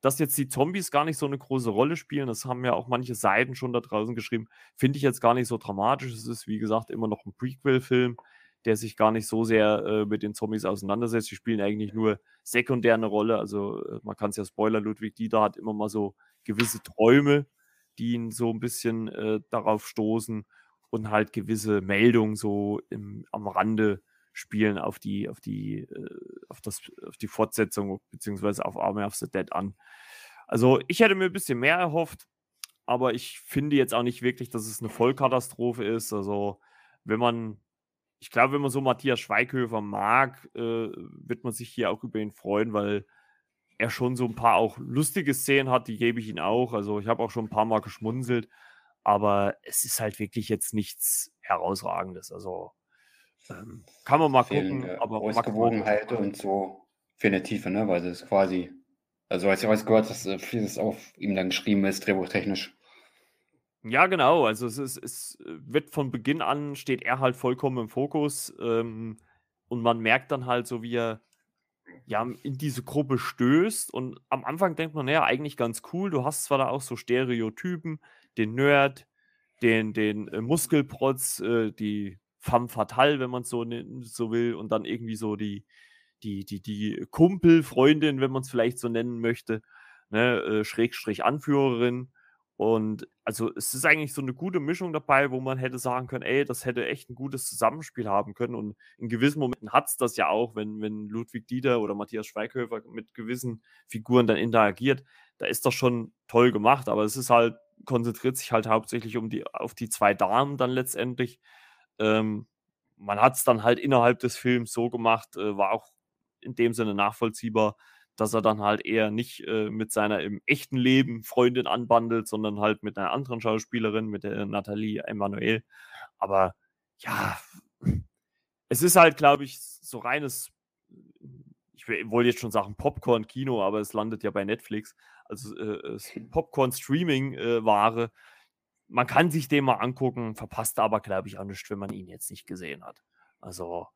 dass jetzt die Zombies gar nicht so eine große Rolle spielen, das haben ja auch manche Seiten schon da draußen geschrieben, finde ich jetzt gar nicht so dramatisch. Es ist, wie gesagt, immer noch ein Prequel-Film, der sich gar nicht so sehr äh, mit den Zombies auseinandersetzt. Die spielen eigentlich nur sekundär eine Rolle. Also äh, man kann es ja Spoiler, Ludwig Dieter hat immer mal so gewisse Träume, die ihn so ein bisschen äh, darauf stoßen und halt gewisse Meldungen so im, am Rande spielen auf die, auf die, äh, auf das, auf die Fortsetzung beziehungsweise auf Army of the Dead an. Also ich hätte mir ein bisschen mehr erhofft, aber ich finde jetzt auch nicht wirklich, dass es eine Vollkatastrophe ist. Also wenn man, ich glaube, wenn man so Matthias Schweighöfer mag, äh, wird man sich hier auch über ihn freuen, weil er schon so ein paar auch lustige Szenen hat, die gebe ich ihm auch. Also ich habe auch schon ein paar Mal geschmunzelt, aber es ist halt wirklich jetzt nichts Herausragendes. Also ähm, kann man mal Fehlen, gucken, aber Ausgewogenheit und so für eine Tiefe, ne? Weil es quasi, also als ich weiß gehört, dass äh, vieles auf ihm dann geschrieben ist, drehbuchtechnisch. Ja, genau. Also es, ist, es wird von Beginn an steht er halt vollkommen im Fokus ähm, und man merkt dann halt so, wie er ja, in diese Gruppe stößt. Und am Anfang denkt man, naja, eigentlich ganz cool. Du hast zwar da auch so Stereotypen, den Nerd, den, den äh, Muskelprotz, äh, die femme fatale, wenn man es so, so will, und dann irgendwie so die, die, die, die Kumpel, Freundin, wenn man es vielleicht so nennen möchte, ne, äh, Schrägstrich Anführerin. Und also es ist eigentlich so eine gute Mischung dabei, wo man hätte sagen können, ey, das hätte echt ein gutes Zusammenspiel haben können. Und in gewissen Momenten hat es das ja auch, wenn, wenn Ludwig Dieter oder Matthias Schweighöfer mit gewissen Figuren dann interagiert. Da ist das schon toll gemacht, aber es ist halt, konzentriert sich halt hauptsächlich um die, auf die zwei Damen dann letztendlich. Ähm, man hat es dann halt innerhalb des Films so gemacht, äh, war auch in dem Sinne nachvollziehbar, dass er dann halt eher nicht äh, mit seiner im echten Leben Freundin anbandelt, sondern halt mit einer anderen Schauspielerin, mit der Nathalie Emanuel. Aber ja, es ist halt, glaube ich, so reines, ich wollte jetzt schon sagen Popcorn-Kino, aber es landet ja bei Netflix, also äh, Popcorn-Streaming-Ware. Äh, Man kann sich den mal angucken, verpasst aber, glaube ich, auch nichts, wenn man ihn jetzt nicht gesehen hat. Also,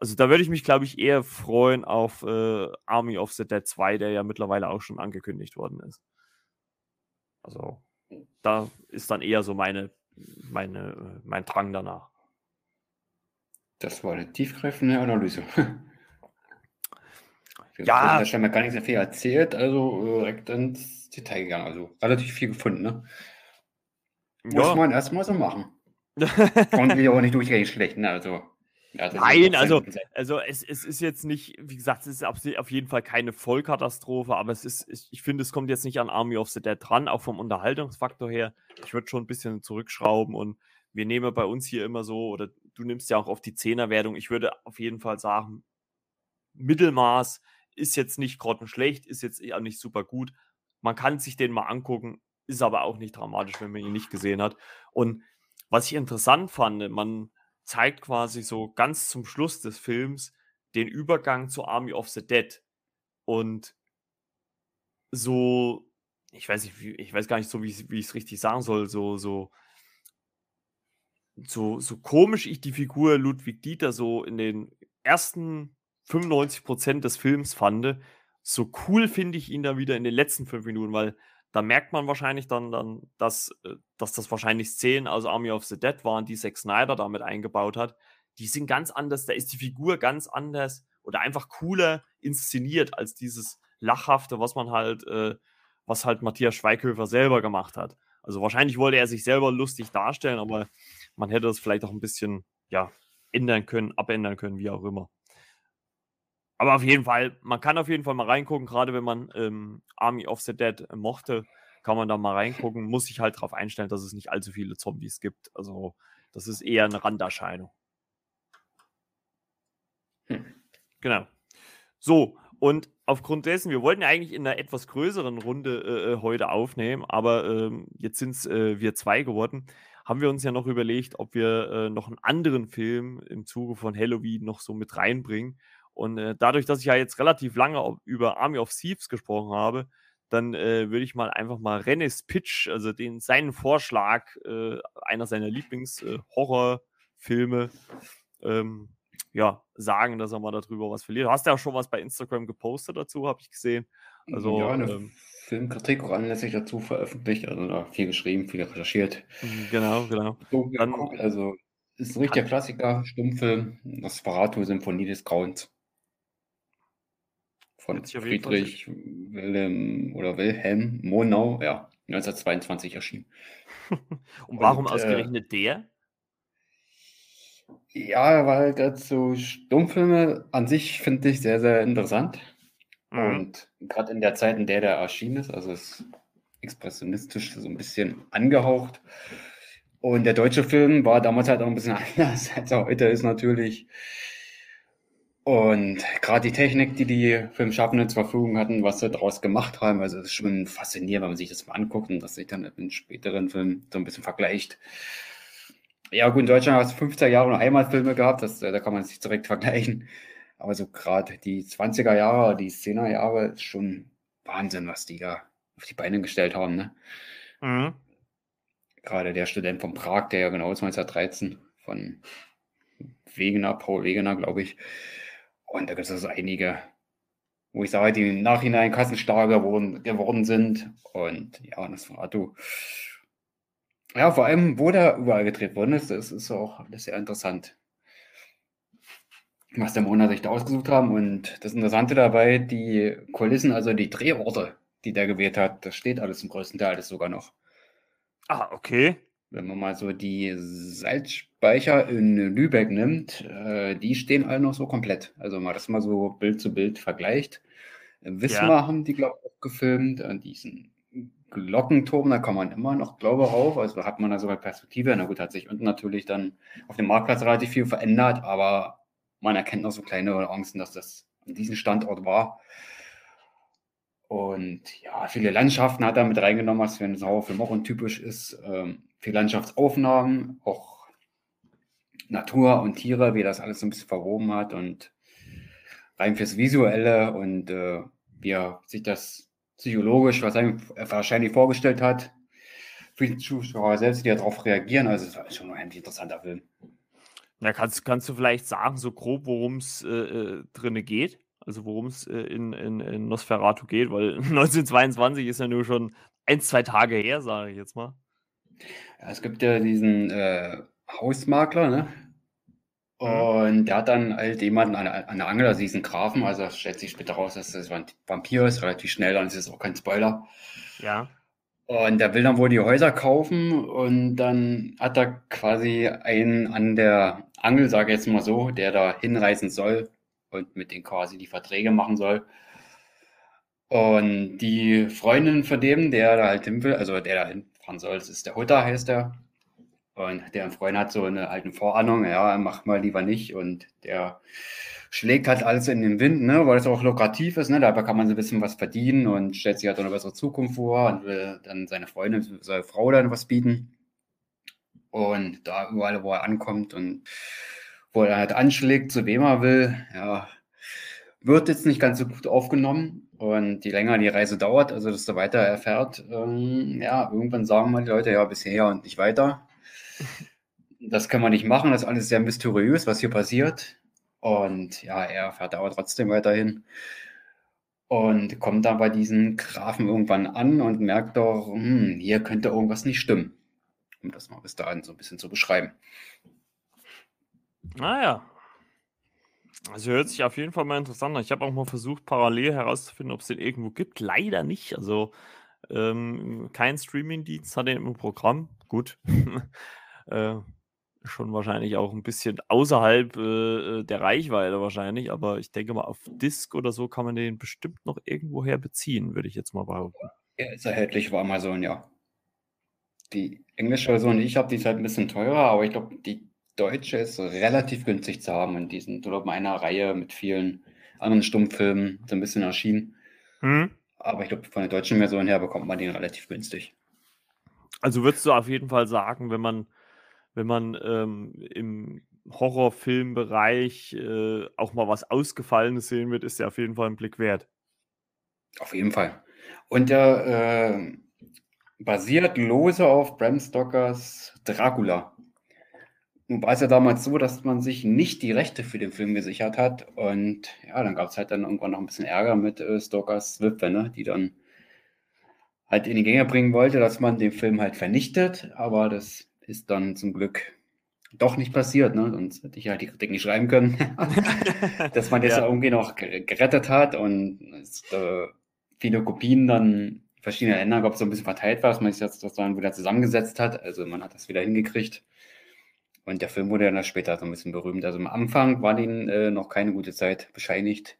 also da würde ich mich, glaube ich, eher freuen auf äh, Army of the Dead 2, der ja mittlerweile auch schon angekündigt worden ist. Also da ist dann eher so meine, meine, mein Drang danach. Das war eine tiefgreifende Analyse. [LAUGHS] ja. Da haben wir gar nicht sehr viel erzählt, also äh, direkt ins Detail gegangen. Also relativ viel gefunden, ne? Ja. Muss man erstmal so machen. [LAUGHS] Und will aber nicht durchgängig schlecht, ne? Also. Ja, Nein, also, also es, es ist jetzt nicht, wie gesagt, es ist auf jeden Fall keine Vollkatastrophe, aber es ist, ich finde, es kommt jetzt nicht an Army of the Dead dran, auch vom Unterhaltungsfaktor her. Ich würde schon ein bisschen zurückschrauben und wir nehmen bei uns hier immer so, oder du nimmst ja auch auf die Zehnerwertung. Ich würde auf jeden Fall sagen, Mittelmaß ist jetzt nicht grottenschlecht, ist jetzt auch nicht super gut. Man kann sich den mal angucken, ist aber auch nicht dramatisch, wenn man ihn nicht gesehen hat. Und was ich interessant fand, man zeigt quasi so ganz zum Schluss des Films den Übergang zu Army of the Dead. Und so, ich weiß nicht, ich weiß gar nicht so, wie, ich es richtig sagen soll, so, so, so, so komisch ich die Figur Ludwig Dieter so in den ersten 95% des Films fand, so cool finde ich ihn da wieder in den letzten fünf Minuten, weil da merkt man wahrscheinlich dann, dann dass, äh, dass das wahrscheinlich Szenen aus Army of the Dead waren, die Zack Snyder damit eingebaut hat. Die sind ganz anders, da ist die Figur ganz anders oder einfach cooler inszeniert als dieses Lachhafte, was man halt, äh, was halt Matthias Schweighöfer selber gemacht hat. Also wahrscheinlich wollte er sich selber lustig darstellen, aber man hätte das vielleicht auch ein bisschen, ja, ändern können, abändern können, wie auch immer. Aber auf jeden Fall, man kann auf jeden Fall mal reingucken, gerade wenn man ähm, Army of the Dead mochte, kann man da mal reingucken. Muss sich halt darauf einstellen, dass es nicht allzu viele Zombies gibt. Also, das ist eher eine Randerscheinung. Hm. Genau. So, und aufgrund dessen, wir wollten ja eigentlich in einer etwas größeren Runde äh, äh heute aufnehmen, aber ähm, jetzt sind es äh, wir zwei geworden. Haben wir uns ja noch überlegt, ob wir äh, noch einen anderen Film im Zuge von Halloween noch so mit reinbringen. Und äh, dadurch, dass ich ja jetzt relativ lange über Army of Thieves gesprochen habe, dann äh, würde ich mal einfach mal Rennes Pitch, also den, seinen Vorschlag, einer seiner Lieblings-Horrorfilme, ähm, ja, sagen, dass er mal darüber was verliert. Du hast ja auch schon was bei Instagram gepostet dazu, habe ich gesehen. Also, ja, eine ähm, Filmkritik auch anlässlich dazu veröffentlicht, also viel geschrieben, viel recherchiert. Mhm, genau, genau. So Dann, also ist ein richtiger Klassiker, Stummfilm, Nosferatu, Symphonie des Grauens. Von Friedrich Wilhelm oder Wilhelm Monau, ja, 1922 erschienen. [LAUGHS] Und warum Und, äh, ausgerechnet äh, der? Ja, weil dazu Stummfilme an sich finde ich sehr, sehr interessant. Mhm. Und gerade in der Zeit, in der der erschienen ist, also ist expressionistisch so ein bisschen angehaucht. Und der deutsche Film war damals halt auch ein bisschen [LAUGHS] anders, als er heute ist natürlich. Und gerade die Technik, die die Filmschaffenden zur Verfügung hatten, was sie daraus gemacht haben, also es ist schon faszinierend, wenn man sich das mal anguckt und das sich dann in späteren Filmen so ein bisschen vergleicht. Ja, gut, in Deutschland hast du 15 Jahre noch einmal Filme gehabt, das, äh, da kann man sich direkt [LAUGHS] vergleichen. Aber so gerade die 20er Jahre, die 10er Jahre ist schon Wahnsinn, was die da auf die Beine gestellt haben. Ne? Mhm. Gerade der Student von Prag, der ja genau ist 1913, von Wegener, Paul Wegener, glaube ich. Und da gibt es also einige, wo ich sage, die im Nachhinein kassenstark geworden, geworden sind. Und ja, das war du. Ja, vor allem, wo der überall gedreht worden ist, das ist auch das ist sehr interessant. Was der Mona sich da ausgesucht haben. Und das Interessante dabei, die Kulissen, also die Drehorte, die der gewählt hat, das steht alles im größten Teil alles sogar noch. Ah, okay. Wenn man mal so die Salzspeicher in Lübeck nimmt, äh, die stehen alle noch so komplett. Also mal das mal so Bild zu Bild vergleicht. Wismar ja. haben die, glaube ich, auch gefilmt, an diesen Glockenturm, da kann man immer noch, glaube ich, rauf. Also hat man da sogar Perspektive. Na gut, hat sich unten natürlich dann auf dem Marktplatz relativ viel verändert, aber man erkennt noch so kleine Angsten, dass das an diesem Standort war. Und ja, viele Landschaften hat er mit reingenommen, was für einen Sauerfilm auch untypisch ist. Ähm, viele Landschaftsaufnahmen, auch Natur und Tiere, wie das alles so ein bisschen verwoben hat und rein fürs Visuelle und äh, wie er sich das psychologisch was er wahrscheinlich vorgestellt hat. Für die Zuschauer selbst, die darauf reagieren. Also es war schon ein interessanter Film. Ja, kannst, kannst du vielleicht sagen, so grob, worum es äh, äh drinne geht? Also worum es äh, in, in, in Nosferatu geht, weil [LAUGHS] 1922 ist ja nur schon ein, zwei Tage her, sage ich jetzt mal. Ja, es gibt ja diesen äh, Hausmakler, ne? Mhm. Und der hat dann halt jemanden an, an der Angel, also diesen Grafen, also stellt sich später raus, dass das ein Vampir ist, relativ schnell, dann ist es auch kein Spoiler. Ja. Und der will dann wohl die Häuser kaufen und dann hat er quasi einen an der Angel, sage ich jetzt mal so, der da hinreisen soll und mit denen quasi die Verträge machen soll. Und die Freundin von dem, der da halt hin will, also der da hinfahren soll, das ist der Hutter, heißt der, und der Freund hat so eine alten Vorahnung, ja, mach mal lieber nicht. Und der schlägt halt alles in den Wind, ne, weil es auch lukrativ ist, ne, dabei kann man so ein bisschen was verdienen und stellt sich halt eine bessere Zukunft vor und will dann seine Freundin, seine Frau dann was bieten. Und da überall, wo er ankommt und wo er halt anschlägt, zu wem er will, ja, wird jetzt nicht ganz so gut aufgenommen. Und je länger die Reise dauert, also desto weiter er fährt, ähm, ja, irgendwann sagen mal die Leute, ja, bisher und nicht weiter. Das kann man nicht machen, das ist alles sehr mysteriös, was hier passiert. Und ja, er fährt aber trotzdem weiterhin und kommt dann bei diesen Grafen irgendwann an und merkt doch, hm, hier könnte irgendwas nicht stimmen. Um das mal bis dahin so ein bisschen zu beschreiben. Naja. Also hört sich auf jeden Fall mal interessant an. Ich habe auch mal versucht, parallel herauszufinden, ob es den irgendwo gibt. Leider nicht. Also ähm, kein Streaming-Dienst hat den im Programm. Gut. [LAUGHS] äh, schon wahrscheinlich auch ein bisschen außerhalb äh, der Reichweite wahrscheinlich, aber ich denke mal, auf Disk oder so kann man den bestimmt noch irgendwoher beziehen, würde ich jetzt mal behaupten. Er ist erhältlich auf Amazon, ja. Die englische Version, die ich habe, die ist halt ein bisschen teurer, aber ich glaube, die deutsche ist relativ günstig zu haben in diesen, oder einer Reihe mit vielen anderen Stummfilmen, so ein bisschen erschienen. Hm. Aber ich glaube, von der deutschen Version her bekommt man den relativ günstig. Also würdest du auf jeden Fall sagen, wenn man, wenn man ähm, im Horrorfilmbereich äh, auch mal was Ausgefallenes sehen wird, ist der auf jeden Fall ein Blick wert. Auf jeden Fall. Und der äh, basiert lose auf Bram Stokers Dracula. Nun war es ja damals so, dass man sich nicht die Rechte für den Film gesichert hat. Und ja, dann gab es halt dann irgendwann noch ein bisschen Ärger mit äh, Stokers Witwe, ne? die dann halt in die Gänge bringen wollte, dass man den Film halt vernichtet. Aber das ist dann zum Glück doch nicht passiert, ne? Sonst hätte ich halt die Kritik nicht schreiben können, [LAUGHS] dass man das ja. irgendwie noch gerettet hat und es, äh, viele Kopien dann in verschiedenen Ländern, glaube ich, so ein bisschen verteilt war, dass man sich das, das dann wieder zusammengesetzt hat. Also man hat das wieder hingekriegt. Und der Film wurde dann später so ein bisschen berühmt. Also am Anfang war ihnen äh, noch keine gute Zeit bescheinigt.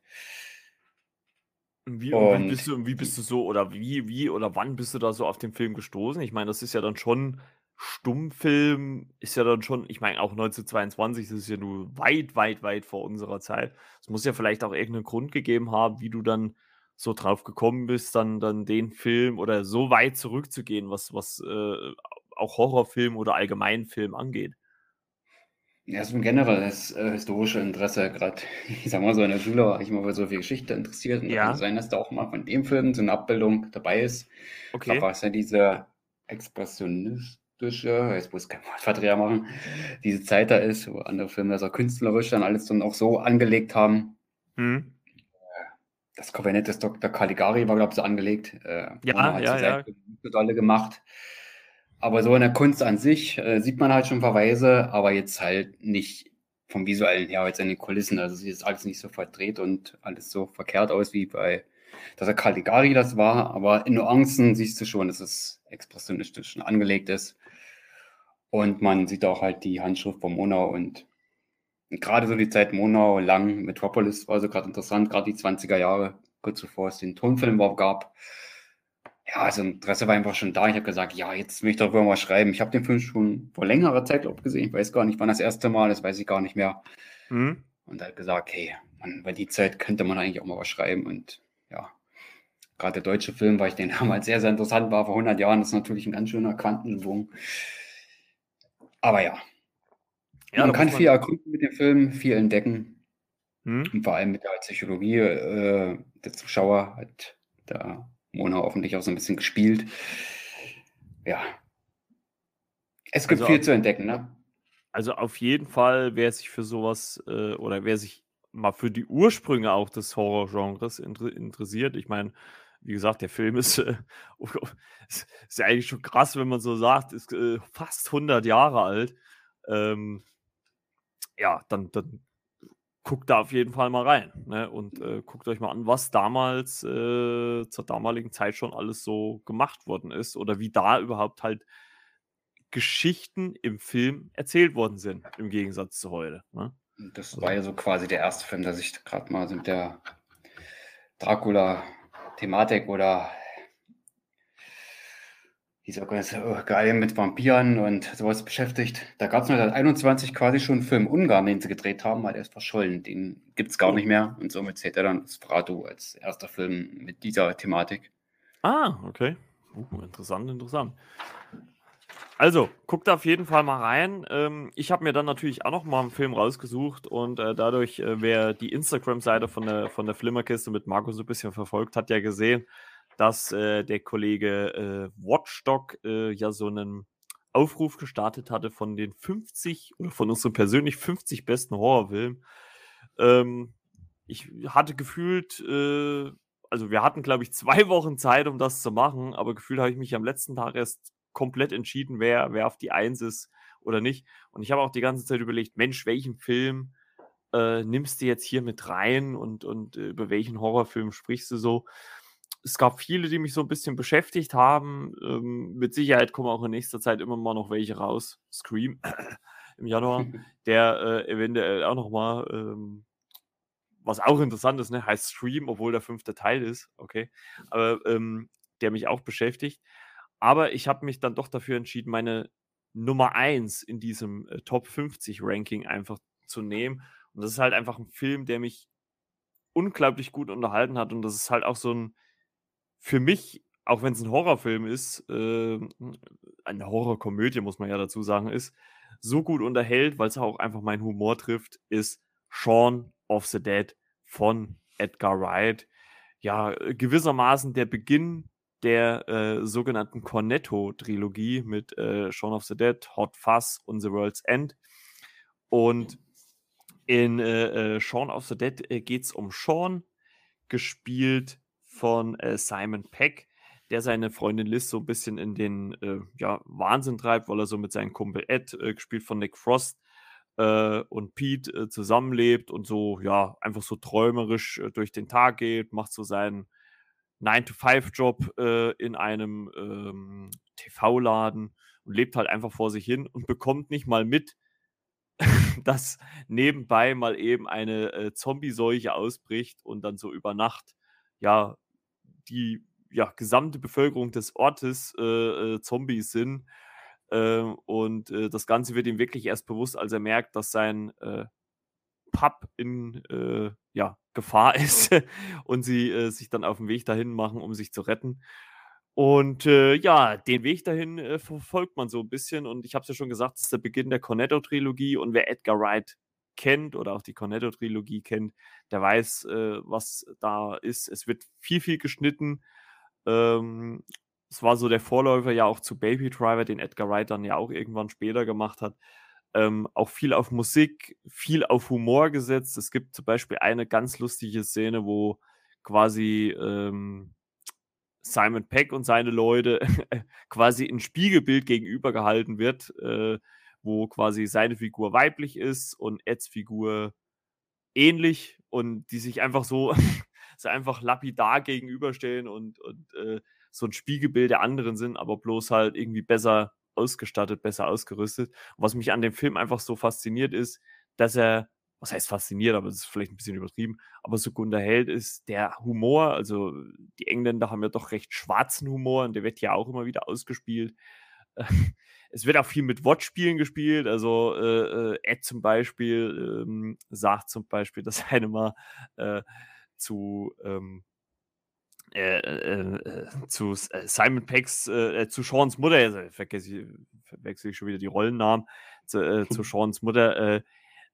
Wie, und wie, bist du, wie bist du so oder wie, wie oder wann bist du da so auf den Film gestoßen? Ich meine, das ist ja dann schon Stummfilm, ist ja dann schon, ich meine, auch 1922, das ist ja nur weit, weit, weit vor unserer Zeit. Es muss ja vielleicht auch irgendeinen Grund gegeben haben, wie du dann so drauf gekommen bist, dann, dann den Film oder so weit zurückzugehen, was, was äh, auch Horrorfilm oder Allgemeinfilm angeht. Ja, so ein generelles äh, historische Interesse, gerade, [LAUGHS] ich sag mal so, in der Schule war ich immer für so viel Geschichte interessiert und ja. kann sein, dass da auch mal von dem Film so eine Abbildung dabei ist. Okay. Da war es ja diese expressionistische, jetzt muss ich kein Wortverdreher machen, diese Zeit da ist, wo andere Filme das auch künstlerisch dann alles dann auch so angelegt haben. Hm. Das Kabinett des Dr. Caligari war, glaube ich, so angelegt. Äh, ja, ja, ja. Dolle gemacht. Aber so in der Kunst an sich äh, sieht man halt schon Verweise, aber jetzt halt nicht vom visuellen her, jetzt in den Kulissen. Also sieht jetzt alles nicht so verdreht und alles so verkehrt aus wie bei, dass er Caligari das war. Aber in Nuancen siehst du schon, dass es expressionistisch angelegt ist. Und man sieht auch halt die Handschrift von Monau und, gerade so die Zeit Monau, lang, Metropolis war so gerade interessant, gerade die 20er Jahre, kurz bevor es den Tonfilm überhaupt gab ja, also Interesse war einfach schon da. Ich habe gesagt, ja, jetzt will ich darüber mal schreiben. Ich habe den Film schon vor längerer Zeit, glaube ich, gesehen. Ich weiß gar nicht, wann das erste Mal, das weiß ich gar nicht mehr. Mhm. Und hat gesagt, hey, man, bei die Zeit könnte man eigentlich auch mal was schreiben. Und ja, gerade der deutsche Film, weil ich den [LAUGHS] damals sehr, sehr interessant war, vor 100 Jahren, das ist natürlich ein ganz schöner Quantensprung. Aber ja, ja man kann man... viel ergründen mit dem Film, viel entdecken. Mhm. Und vor allem mit der Psychologie äh, der Zuschauer hat da Mona hoffentlich auch so ein bisschen gespielt. Ja. Es gibt also viel zu entdecken, ne? Also auf jeden Fall, wer sich für sowas äh, oder wer sich mal für die Ursprünge auch des Horrorgenres inter interessiert, ich meine, wie gesagt, der Film ist, äh, [LAUGHS] ist ja eigentlich schon krass, wenn man so sagt, ist äh, fast 100 Jahre alt. Ähm, ja, dann, dann guckt da auf jeden Fall mal rein ne? und äh, guckt euch mal an, was damals äh, zur damaligen Zeit schon alles so gemacht worden ist oder wie da überhaupt halt Geschichten im Film erzählt worden sind, im Gegensatz zu heute. Ne? Das also war ja so quasi der erste Film, der sich gerade mal mit der Dracula-Thematik oder dieser ganze geil mit Vampiren und sowas beschäftigt. Da gab es 1921 quasi schon einen Film Ungarn, den sie gedreht haben, weil der ist verschollen. Den gibt es gar nicht mehr und somit zählt er dann Sprato als erster Film mit dieser Thematik. Ah, okay. Uh, interessant, interessant. Also, guckt auf jeden Fall mal rein. Ähm, ich habe mir dann natürlich auch noch mal einen Film rausgesucht und äh, dadurch, äh, wer die Instagram-Seite von der, von der Flimmerkiste mit Marco so ein bisschen verfolgt, hat ja gesehen, dass äh, der Kollege äh, Watchdog äh, ja so einen Aufruf gestartet hatte von den 50 oder von unseren persönlich 50 besten Horrorfilmen. Ähm, ich hatte gefühlt, äh, also wir hatten, glaube ich, zwei Wochen Zeit, um das zu machen, aber gefühlt habe ich mich am letzten Tag erst komplett entschieden, wer, wer auf die Eins ist oder nicht. Und ich habe auch die ganze Zeit überlegt, Mensch, welchen Film äh, nimmst du jetzt hier mit rein und, und äh, über welchen Horrorfilm sprichst du so? Es gab viele, die mich so ein bisschen beschäftigt haben. Ähm, mit Sicherheit kommen auch in nächster Zeit immer mal noch welche raus. Scream [CLEARS THROAT] im Januar, [LAUGHS] der äh, eventuell auch nochmal, ähm, was auch interessant ist, ne, heißt Scream, obwohl der fünfte Teil ist, okay, aber ähm, der mich auch beschäftigt. Aber ich habe mich dann doch dafür entschieden, meine Nummer 1 in diesem äh, Top 50 Ranking einfach zu nehmen. Und das ist halt einfach ein Film, der mich unglaublich gut unterhalten hat. Und das ist halt auch so ein, für mich, auch wenn es ein Horrorfilm ist, äh, eine Horrorkomödie, muss man ja dazu sagen, ist, so gut unterhält, weil es auch einfach meinen Humor trifft, ist Shaun of the Dead von Edgar Wright. Ja, gewissermaßen der Beginn der äh, sogenannten Cornetto-Trilogie mit äh, Shaun of the Dead, Hot Fuzz und The World's End. Und in äh, äh Shaun of the Dead äh, geht es um Sean, gespielt von äh, Simon Peck, der seine Freundin Liz so ein bisschen in den ja, Wahnsinn treibt, weil er so mit seinem Kumpel Ed, gespielt von Nick Frost, und Pete zusammenlebt und so, ja, einfach so träumerisch durch den Tag geht, macht so seinen 9-to-5-Job äh, in einem ähm, TV-Laden und lebt halt einfach vor sich hin und bekommt nicht mal mit, [LAUGHS] dass nebenbei mal eben eine äh, Zombie-Seuche ausbricht und dann so über Nacht ja die ja, gesamte Bevölkerung des Ortes äh, äh Zombies sind. Ähm, und äh, das Ganze wird ihm wirklich erst bewusst, als er merkt, dass sein äh, Pub in äh, ja, Gefahr [LAUGHS] ist und sie äh, sich dann auf den Weg dahin machen, um sich zu retten. Und äh, ja, den Weg dahin äh, verfolgt man so ein bisschen. Und ich habe es ja schon gesagt, es ist der Beginn der Cornetto-Trilogie. Und wer Edgar Wright kennt oder auch die Cornetto-Trilogie kennt, der weiß, äh, was da ist. Es wird viel, viel geschnitten. Ähm, es war so der Vorläufer ja auch zu Baby Driver, den Edgar Wright dann ja auch irgendwann später gemacht hat ähm, auch viel auf Musik, viel auf Humor gesetzt. Es gibt zum Beispiel eine ganz lustige Szene, wo quasi ähm, Simon Peck und seine Leute [LAUGHS] quasi ein Spiegelbild gegenüber gehalten wird, äh, wo quasi seine Figur weiblich ist und Eds Figur ähnlich und die sich einfach so, [LAUGHS] so einfach lapidar gegenüberstehen und, und äh, so ein Spiegelbild der anderen sind, aber bloß halt irgendwie besser ausgestattet, besser ausgerüstet. Und was mich an dem Film einfach so fasziniert ist, dass er, was heißt fasziniert, aber das ist vielleicht ein bisschen übertrieben, aber so gut unterhält ist der Humor. Also die Engländer haben ja doch recht schwarzen Humor und der wird ja auch immer wieder ausgespielt. [LAUGHS] Es wird auch viel mit Wortspielen gespielt. Also äh, äh, Ed zum Beispiel ähm, sagt zum Beispiel, dass [LAUGHS] er mal äh, zu ähm, äh, äh, äh, zu äh, Simon Pecks, äh, zu Seans Mutter, also vergesse ich, verwechsel ich schon wieder die Rollennamen, zu, [LAUGHS] zu Seans Mutter,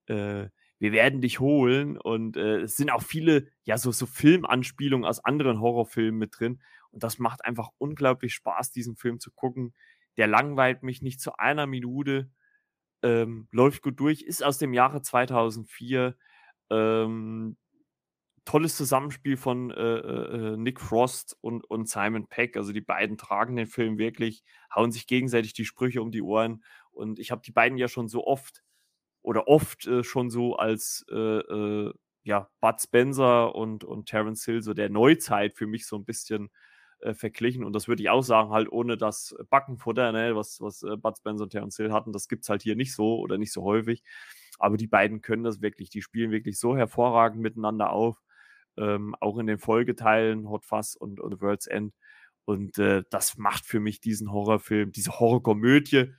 wir werden dich holen und es sind auch viele, ja, so, so Filmanspielungen aus anderen Horrorfilmen mit drin und das macht einfach unglaublich Spaß, diesen Film zu gucken. Der langweilt mich nicht zu einer Minute, ähm, läuft gut durch, ist aus dem Jahre 2004, ähm, tolles Zusammenspiel von äh, äh, äh, Nick Frost und, und Simon Peck. Also die beiden tragen den Film wirklich, hauen sich gegenseitig die Sprüche um die Ohren. Und ich habe die beiden ja schon so oft oder oft äh, schon so als äh, äh, ja, Bud Spencer und, und Terence Hill so der Neuzeit für mich so ein bisschen verglichen. Und das würde ich auch sagen, halt ohne das Backenfutter, ne, was, was Bud Spencer und Terence Hill hatten, das gibt es halt hier nicht so oder nicht so häufig. Aber die beiden können das wirklich, die spielen wirklich so hervorragend miteinander auf ähm, auch in den Folgeteilen Hot Fuzz und, und World's End. Und äh, das macht für mich diesen Horrorfilm, diese Horrorkomödie.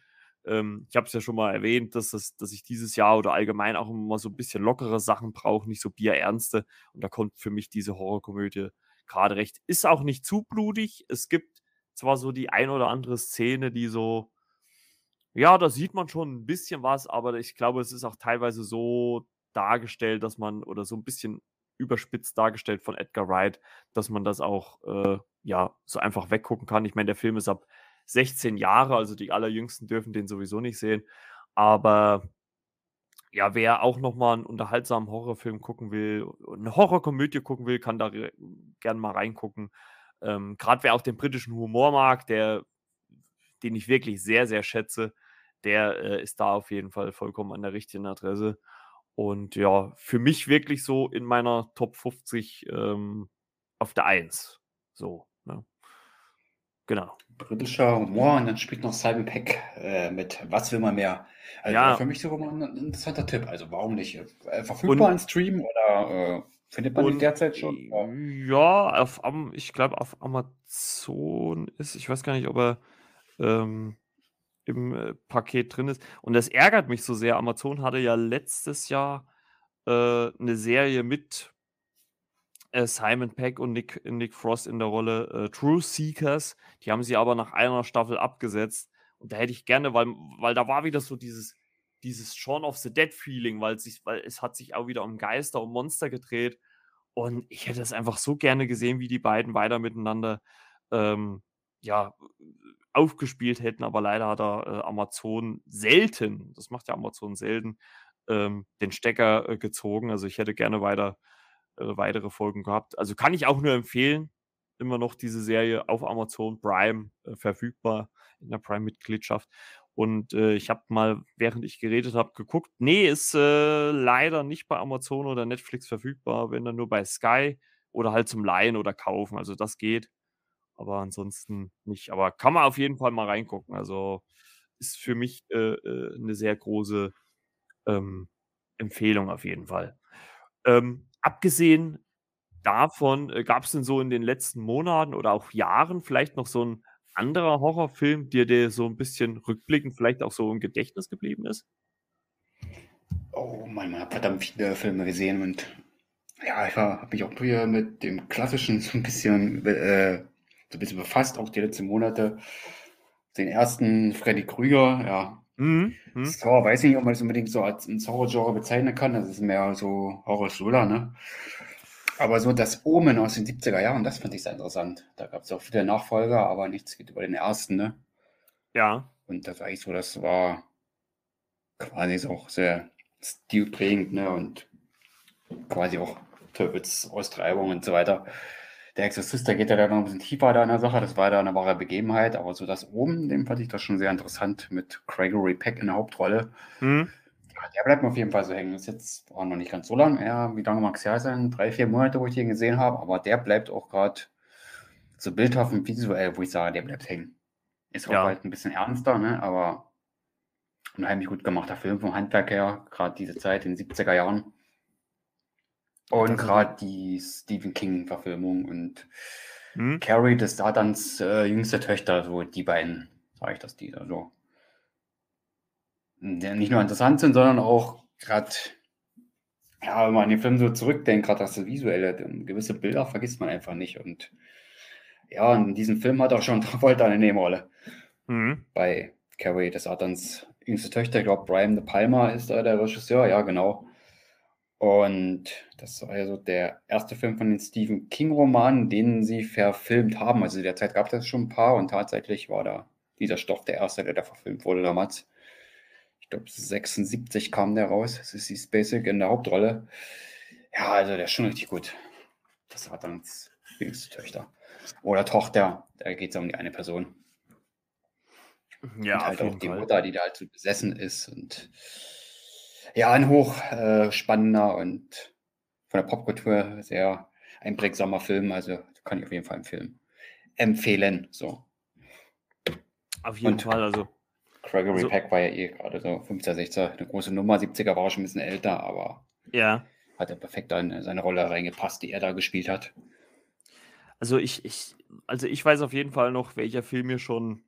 Ähm, ich habe es ja schon mal erwähnt, dass, das, dass ich dieses Jahr oder allgemein auch immer so ein bisschen lockere Sachen brauche, nicht so bierernste. Und da kommt für mich diese Horrorkomödie gerade recht. Ist auch nicht zu blutig. Es gibt zwar so die ein oder andere Szene, die so, ja, da sieht man schon ein bisschen was, aber ich glaube, es ist auch teilweise so dargestellt, dass man oder so ein bisschen überspitzt dargestellt von Edgar Wright, dass man das auch äh, ja so einfach weggucken kann. Ich meine, der Film ist ab 16 Jahre, also die allerjüngsten dürfen den sowieso nicht sehen. Aber ja, wer auch nochmal einen unterhaltsamen Horrorfilm gucken will, eine Horrorkomödie gucken will, kann da gerne mal reingucken. Ähm, Gerade wer auch den britischen Humor mag, der, den ich wirklich sehr, sehr schätze, der äh, ist da auf jeden Fall vollkommen an der richtigen Adresse. Und ja, für mich wirklich so in meiner Top 50 ähm, auf der 1. So, ne? Genau. Britischer Humor und dann spielt noch Simon Peck äh, mit Was will man mehr? Also Ja, für mich sogar mal ein interessanter Tipp. Also warum nicht? Äh, verfügbar und, Stream oder äh, findet man den und derzeit schon? Ja. auf, Am- ich glaube, auf Amazon ist, ich weiß gar nicht, ob er ähm, im äh, Paket drin ist. Und das ärgert mich so sehr. Amazon hatte ja letztes Jahr äh, eine Serie mit äh, Simon Peck und Nick, Nick Frost in der Rolle äh, True Seekers. Die haben sie aber nach einer Staffel abgesetzt. Und da hätte ich gerne, weil, weil da war wieder so dieses, dieses Shaun of the Dead Feeling, weil, sich, weil es hat sich auch wieder um Geister, um Monster gedreht. Und ich hätte es einfach so gerne gesehen, wie die beiden weiter miteinander ähm, ja, aufgespielt hätten, aber leider hat er äh, Amazon selten, das macht ja Amazon selten, ähm, den Stecker äh, gezogen. Also ich hätte gerne weiter äh, weitere Folgen gehabt. Also kann ich auch nur empfehlen. Immer noch diese Serie auf Amazon Prime äh, verfügbar in der Prime-Mitgliedschaft. Und äh, ich habe mal, während ich geredet habe, geguckt. Nee, ist äh, leider nicht bei Amazon oder Netflix verfügbar, wenn dann nur bei Sky oder halt zum Leihen oder Kaufen. Also das geht, aber ansonsten nicht. Aber kann man auf jeden Fall mal reingucken. Also ist für mich äh, äh, eine sehr große ähm, Empfehlung auf jeden Fall. Ähm, abgesehen davon, äh, gab es denn so in den letzten Monaten oder auch Jahren vielleicht noch so ein anderer Horrorfilm, der dir so ein bisschen rückblickend vielleicht auch so im Gedächtnis geblieben ist? Oh Mann, man hat verdammt viele Filme gesehen und ja, ich habe mich auch früher mit dem Klassischen so ein bisschen, äh, so ein bisschen befasst, auch die letzten Monate. Den ersten Freddy Krüger, ja. Mhm. mhm. Horror, weiß ich nicht, ob man das unbedingt so als ein Horror-Genre bezeichnen kann. Das ist mehr so Horror-Thriller, ne? Aber so das Omen aus den 70er Jahren, das fand ich sehr interessant. Da gab es auch viele Nachfolger, aber nichts geht über den ersten, ne? Ja. Und das war eigentlich so, das war quasi auch sehr stilprägend, ne? Und quasi auch Teufels Austreibung und so weiter. Der Exorzist, der geht ja da noch ein bisschen tiefer da in der Sache. Das war da eine wahre Begebenheit. Aber so das oben, dem fand ich das schon sehr interessant mit Gregory Peck in der Hauptrolle. Mhm. Ja, der bleibt mir auf jeden Fall so hängen. Das ist jetzt auch noch nicht ganz so lang. Ja, wie lange mag es her sein? Drei, vier Monate, wo ich den gesehen habe. Aber der bleibt auch gerade so bildhaft und visuell, wo ich sage, der bleibt hängen. Ist auch Ja. halt ein bisschen ernster, ne? aber ein unheimlich gut gemachter Film vom Handwerk her. Gerade diese Zeit in den 70er Jahren. Und gerade die Stephen King-Verfilmung und Mhm. Carrie des Satans äh, jüngste Töchter, so die beiden, sage ich das, die da so. Nicht nur interessant sind, sondern auch gerade, ja, wenn man an den Film so zurückdenkt, gerade das Visuelle, gewisse Bilder vergisst man einfach nicht. Und ja, in diesem Film hat auch schon [LAUGHS] Travolta eine Nebenrolle Mhm. bei Carrie des Satans jüngste Töchter. Ich glaube, Brian De Palma ist da der Regisseur, ja, genau. Und das war also der erste Film von den Stephen King-Romanen, den sie verfilmt haben. Also derzeit gab es schon ein paar und tatsächlich war da dieser Stoff der erste, der da verfilmt wurde damals. Ich glaube, 76 kam der raus. Das ist die Basic in der Hauptrolle. Ja, also der ist schon richtig gut. Das Satans jüngste Töchter. Oder Tochter, da geht es um die eine Person. Ja, und halt auch die Fall. Mutter, die da halt so besessen ist. Und ja, ein hoch äh, spannender und von der Popkultur sehr einprägsamer Film. Also kann ich auf jeden Fall empfehlen. Empfehlen. So. Auf jeden Und- Fall. Also, Gregory Also- Peck war ja eh gerade so 15er, 16er, eine große Nummer. 70er war er schon ein bisschen älter, aber ja. hat er perfekt in seine Rolle reingepasst, die er da gespielt hat. Also ich, ich, also ich weiß auf jeden Fall noch, welcher Film mir schon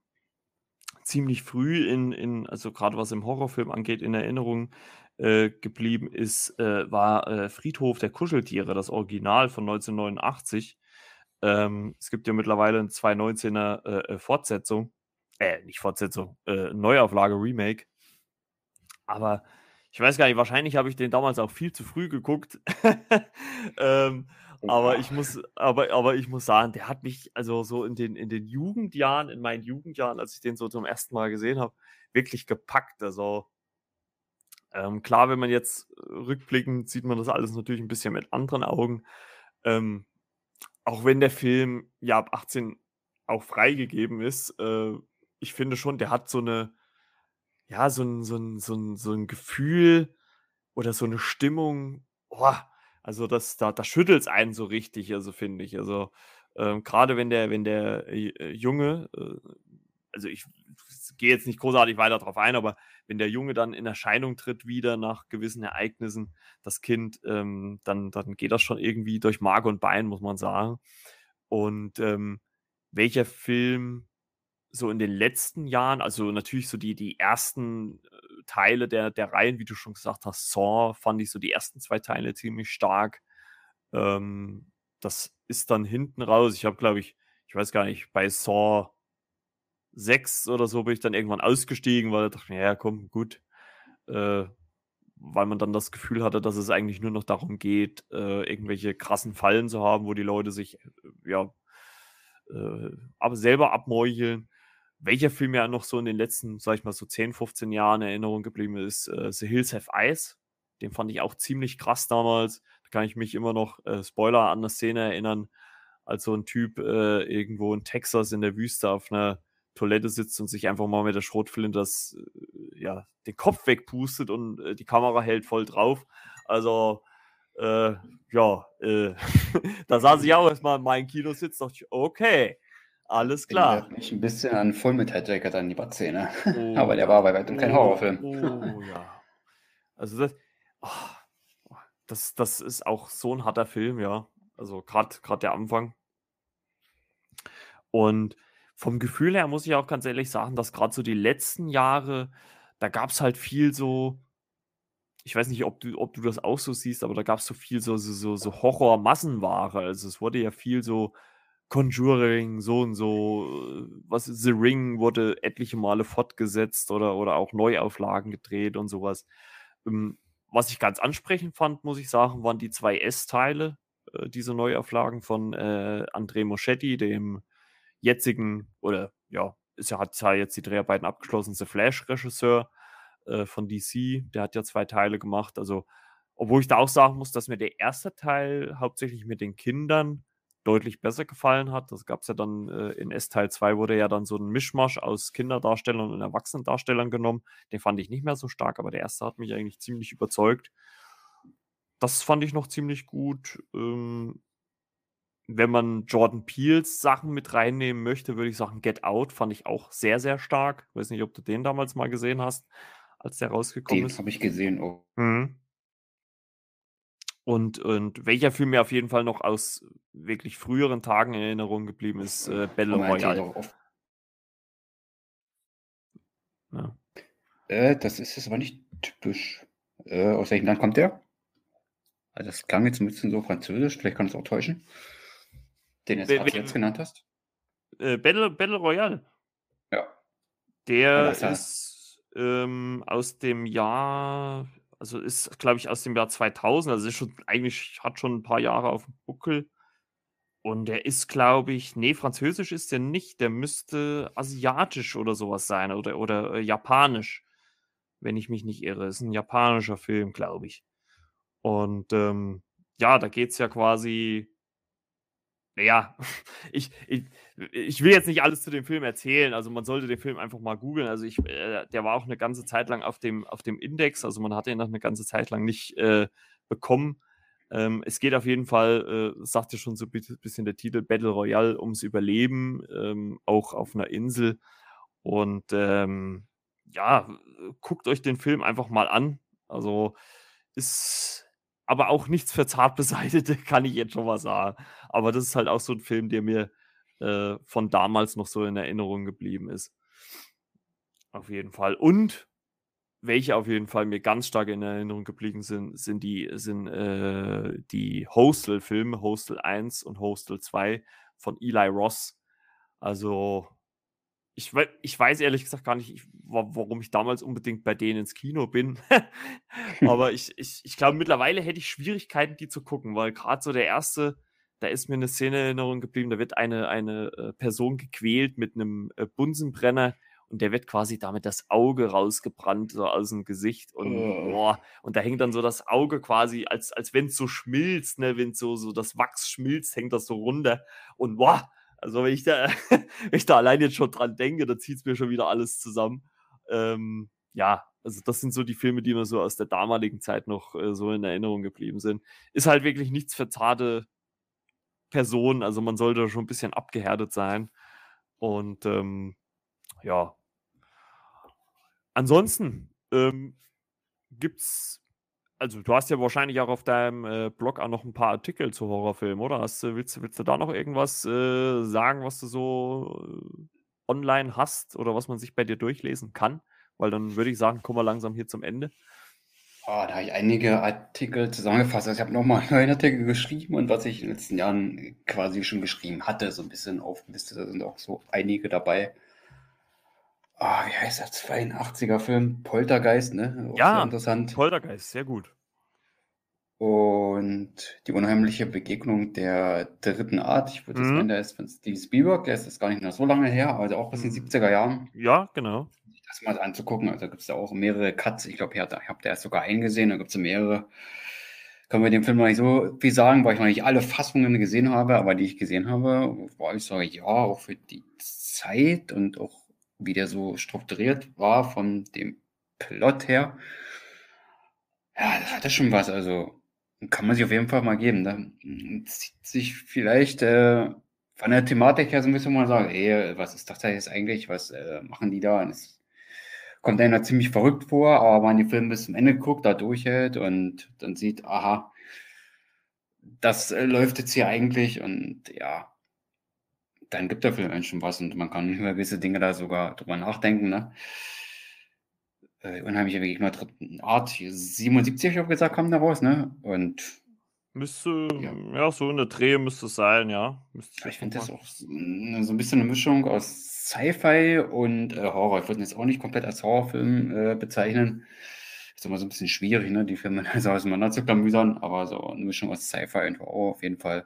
ziemlich früh in, in also gerade was im Horrorfilm angeht, in Erinnerung äh, geblieben ist, äh, war äh, Friedhof der Kuscheltiere, das Original von 1989. Ähm, es gibt ja mittlerweile eine 2019er äh, Fortsetzung, äh, nicht Fortsetzung, Neuauflage, Remake. Aber ich weiß gar nicht, wahrscheinlich habe ich den damals auch viel zu früh geguckt. [LAUGHS] ähm, aber Ja. ich muss, aber, aber ich muss sagen, der hat mich also so in den, in den Jugendjahren, in meinen Jugendjahren, als ich den so zum ersten Mal gesehen habe, wirklich gepackt. Also ähm, klar, wenn man jetzt äh, rückblickend sieht man das alles natürlich ein bisschen mit anderen Augen. Ähm, auch wenn der Film ja ab 18 auch freigegeben ist, äh, ich finde schon, der hat so eine, ja, so ein, so ein, so ein, so ein Gefühl oder so eine Stimmung, oh, also das, da, da schüttelt es einen so richtig, also finde ich. Also ähm, gerade wenn der, wenn der äh, Junge, äh, also ich gehe jetzt nicht großartig weiter darauf ein, aber wenn der Junge dann in Erscheinung tritt wieder nach gewissen Ereignissen, das Kind, ähm, dann, dann geht das schon irgendwie durch Mark und Bein, muss man sagen. Und ähm, welcher Film so in den letzten Jahren, also natürlich so die, die ersten äh, Teile der, der Reihen, wie du schon gesagt hast, Saw, fand ich so die ersten zwei Teile ziemlich stark. Ähm, das ist dann hinten raus. Ich habe, glaube ich, ich weiß gar nicht, bei Saw 6 oder so bin ich dann irgendwann ausgestiegen, weil ich dachte, ja, komm, gut. Äh, weil man dann das Gefühl hatte, dass es eigentlich nur noch darum geht, äh, irgendwelche krassen Fallen zu haben, wo die Leute sich äh, ja äh, aber selber abmeucheln. Welcher Film ja noch so in den letzten, sag ich mal, so 10, 15 Jahren in Erinnerung geblieben ist, äh, The Hills Have Eyes. Den fand ich auch ziemlich krass damals. Da kann ich mich immer noch, äh, Spoiler, an eine Szene erinnern, als so ein Typ äh, irgendwo in Texas in der Wüste auf einer Toilette sitzt und sich einfach mal mit der Schrotflinte das, äh, ja, den Kopf wegpustet und äh, die Kamera hält voll drauf. Also, äh, ja, äh, [LAUGHS] da saß ich auch erstmal in meinem Kinositz, dachte ich, okay, alles klar. Mich ein bisschen an Fullmetal Jacket an die Bad-Szene. Oh, [LAUGHS] Aber der war bei weitem kein oh, Horrorfilm. Oh ja. Also das, oh, das, das ist auch so ein harter Film, ja. Also gerade der Anfang. Und vom Gefühl her muss ich auch ganz ehrlich sagen, dass gerade so die letzten Jahre, da gab es halt viel so, ich weiß nicht, ob du, ob du das auch so siehst, aber da gab es so viel so, so, so, so Horror-Massenware. Also es wurde ja viel so Conjuring, so und so, was The Ring wurde etliche Male fortgesetzt oder, oder auch Neuauflagen gedreht und sowas. Ähm, was ich ganz ansprechend fand, muss ich sagen, waren die zwei S-Teile, äh, diese Neuauflagen von äh, André Moschetti, dem jetzigen, oder ja, ist ja, hat ja jetzt die Dreharbeiten abgeschlossen, The Flash-Regisseur äh, von DC, der hat ja zwei Teile gemacht. Also, obwohl ich da auch sagen muss, dass mir der erste Teil hauptsächlich mit den Kindern deutlich besser gefallen hat. Das gab es ja dann äh, in S-Teil 2 wurde ja dann so ein Mischmasch aus Kinderdarstellern und Erwachsenendarstellern genommen. Den fand ich nicht mehr so stark, aber der erste hat mich eigentlich ziemlich überzeugt. Das fand ich noch ziemlich gut. Ähm, wenn man Jordan Peels Sachen mit reinnehmen möchte, würde ich sagen, Get Out fand ich auch sehr, sehr stark. Ich weiß nicht, ob du den damals mal gesehen hast, als der rausgekommen den ist. Den habe ich gesehen. Oh. Mhm. Und, und welcher Film mir auf jeden Fall noch aus wirklich früheren Tagen in Erinnerung geblieben ist, äh, Battle Royale. Ja. Äh, das ist es aber nicht typisch. Äh, aus welchem Land kommt der? Also das klang jetzt ein bisschen so französisch, vielleicht kann es auch täuschen. Den jetzt, Be jetzt genannt hast? Äh, Battle, Battle Royale. Ja. Der ist ähm, aus dem Jahr also ist, glaube ich, aus dem Jahr 2000. Also ist schon eigentlich hat schon ein paar Jahre auf dem Buckel. Und der ist, glaube ich, nee, französisch ist der nicht. Der müsste asiatisch oder sowas sein oder, oder äh, japanisch, wenn ich mich nicht irre. Ist ein japanischer Film, glaube ich. Und ähm, ja, da geht es ja quasi naja, [LAUGHS] ich, ich, ich will jetzt nicht alles zu dem Film erzählen. Also man sollte den Film einfach mal googeln. Also ich, äh, der war auch eine ganze Zeit lang auf dem, auf dem Index. Also man hat ihn noch eine ganze Zeit lang nicht äh, bekommen. Ähm, es geht auf jeden Fall, äh, sagt ja schon so ein bisschen der Titel, Battle Royale ums Überleben, ähm, auch auf einer Insel. Und ähm, ja, guckt euch den Film einfach mal an. Also ist aber auch nichts für Zartbeseitete, [LAUGHS] kann ich jetzt schon mal sagen. Aber das ist halt auch so ein Film, der mir äh, von damals noch so in Erinnerung geblieben ist. Auf jeden Fall. Und welche auf jeden Fall mir ganz stark in Erinnerung geblieben sind, sind die, sind, äh, die Hostel-Filme, Hostel 1 und Hostel 2 von Eli Ross. Also ich, ich weiß ehrlich gesagt gar nicht, ich, warum ich damals unbedingt bei denen ins Kino bin. [LAUGHS] [LAUGHS] Aber ich, ich, ich glaube, mittlerweile hätte ich Schwierigkeiten, die zu gucken, weil gerade so der erste, da ist mir eine Szene in Erinnerung geblieben, da wird eine, eine äh, Person gequält mit einem äh, Bunsenbrenner und der wird quasi damit das Auge rausgebrannt, so aus dem Gesicht. Und, oh. boah, und da hängt dann so das Auge quasi, als, als wenn es so schmilzt, ne, wenn so, so das Wachs schmilzt, hängt das so runter. Und boah, also wenn ich da, [LAUGHS] wenn ich da allein jetzt schon dran denke, da zieht es mir schon wieder alles zusammen. Ähm, ja, also das sind so die Filme, die mir so aus der damaligen Zeit noch äh, so in Erinnerung geblieben sind. Ist halt wirklich nichts für zarte Personen, also man sollte schon ein bisschen abgehärtet sein. Und ähm, ja. Ansonsten ähm, gibt es also du hast ja wahrscheinlich auch auf deinem äh, Blog auch noch ein paar Artikel zu Horrorfilmen, oder? Hast, willst, willst du da noch irgendwas äh, sagen, was du so äh, online hast oder was man sich bei dir durchlesen kann? Weil dann würde ich sagen, kommen wir langsam hier zum Ende. Oh, da habe ich einige Artikel zusammengefasst. Also ich habe nochmal [LAUGHS] neue Artikel geschrieben und was ich in den letzten Jahren quasi schon geschrieben hatte, so ein bisschen aufgelistet. Da sind auch so einige dabei. Oh, wie heißt der 82er Film? Poltergeist, ne? Auch ja, interessant. Poltergeist, sehr gut. Und die unheimliche Begegnung der dritten Art. Ich würde mhm. sagen, der ist von Steve Spielberg, der ist das gar nicht mehr so lange her, also auch aus den 70er mhm. Jahren. Ja, genau. Das mal anzugucken. Also gibt es da auch mehrere Cuts. Ich glaube, ich habe da erst sogar einen gesehen, da gibt es mehrere. Können wir dem Film noch nicht so viel sagen, weil ich noch nicht alle Fassungen gesehen habe, aber die ich gesehen habe, war ich so, ja, auch für die Zeit und auch wie der so strukturiert war von dem Plot her. Ja, das hatte schon was. Also kann man sich auf jeden Fall mal geben. Da ne? zieht sich vielleicht äh, von der Thematik her so ein bisschen mal sagen, ey, was ist das da jetzt eigentlich? Was äh, machen die da? Es kommt einer ziemlich verrückt vor, aber wenn man den Film bis zum Ende guckt, da durchhält und dann sieht, aha, das äh, läuft jetzt hier eigentlich und ja, dann gibt der Film eigentlich schon was und man kann [LAUGHS] über gewisse Dinge da sogar drüber nachdenken. Ne? Äh, unheimliche Gegner dritten Art, 77 habe ich gesagt, kam da raus, ne? Und Müsste, ja. ja, so in der Dreh müsste es sein, ja. ich, ich finde das auch so ein bisschen eine Mischung aus Sci-Fi und äh, Horror. Ich würde ihn jetzt auch nicht komplett als Horrorfilm äh, bezeichnen. Ist immer so ein bisschen schwierig, ne, die Filme [LAUGHS] so auseinander zu klamüsern, aber so eine Mischung aus Sci-Fi und Horror auf jeden Fall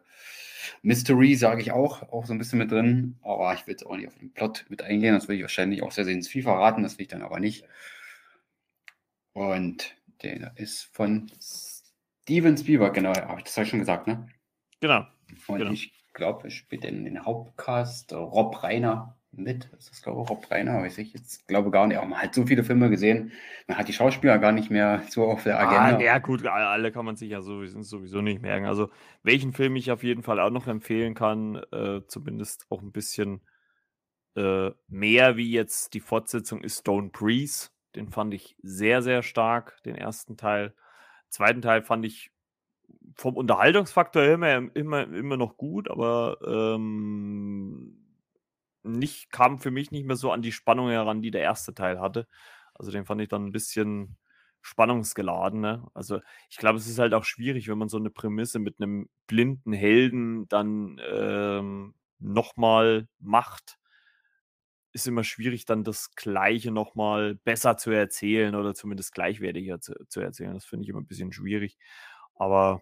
Mystery sage ich auch, auch so ein bisschen mit drin, aber ich will jetzt auch nicht auf den Plot mit eingehen, das will ich wahrscheinlich auch sehr, sehr ins viel verraten, das will ich dann aber nicht. Und der ist von Steven Spielberg, genau, habe ich das ja schon gesagt, ne? Genau. Und genau. ich glaube, es spielt in den Hauptcast Rob Reiner mit. Das ist, glaube ich, Rob Reiner, weiß ich jetzt, glaube gar nicht. Aber man hat so viele Filme gesehen, man hat die Schauspieler gar nicht mehr so auf der Agenda. Ah, ja, gut, alle kann man sich ja sowieso, sowieso nicht merken. Also, welchen Film ich auf jeden Fall auch noch empfehlen kann, äh, zumindest auch ein bisschen äh, mehr wie jetzt die Fortsetzung, ist Stone Breeze. Den fand ich sehr, sehr stark, den ersten Teil. Zweiten Teil fand ich vom Unterhaltungsfaktor immer, immer, immer noch gut, aber ähm, nicht, kam für mich nicht mehr so an die Spannung heran, die der erste Teil hatte. Also den fand ich dann ein bisschen spannungsgeladen. Ne? Also ich glaube, es ist halt auch schwierig, wenn man so eine Prämisse mit einem blinden Helden dann ähm, nochmal macht. Ist immer schwierig, dann das Gleiche nochmal besser zu erzählen oder zumindest gleichwertiger zu, zu erzählen. Das finde ich immer ein bisschen schwierig. Aber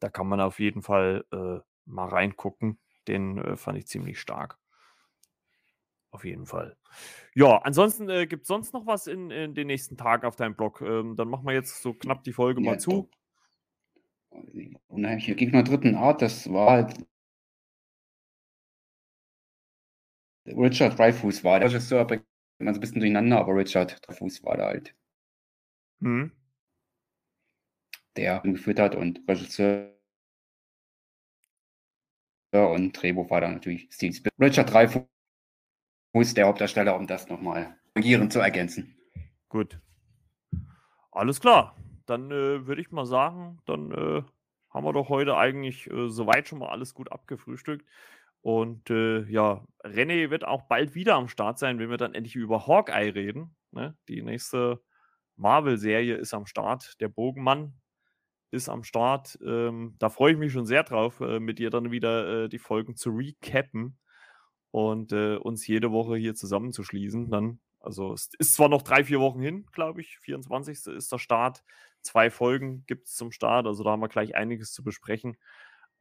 da kann man auf jeden Fall äh, mal reingucken. Den äh, fand ich ziemlich stark. Auf jeden Fall. Ja, ansonsten äh, gibt es sonst noch was in, in den nächsten Tagen auf deinem Blog? Ähm, dann machen wir jetzt so knapp die Folge ja, mal zu. Unheimliche Gegner dritten Art, das war halt Richard Dreyfuss war der Regisseur, bringt man so ein bisschen durcheinander, aber Richard Dreyfuss war da halt. Mhm. Der geführt hat und Regisseur und Drehbuch war da natürlich Steve Spielberg. Richard Dreyfuss muss der Hauptdarsteller, um das nochmal zu ergänzen. Gut. Alles klar. Dann äh, würde ich mal sagen, dann äh, haben wir doch heute eigentlich äh, soweit schon mal alles gut abgefrühstückt. Und äh, ja, René wird auch bald wieder am Start sein, wenn wir dann endlich über Hawkeye reden. Ne? Die nächste Marvel-Serie ist am Start. Der Bogenmann ist am Start. Ähm, da freue ich mich schon sehr drauf, äh, mit dir dann wieder äh, die Folgen zu recappen und äh, uns jede Woche hier zusammenzuschließen. Dann, also es ist zwar noch drei, vier Wochen hin, glaube ich. 24. ist der Start. Zwei Folgen gibt es zum Start, also da haben wir gleich einiges zu besprechen.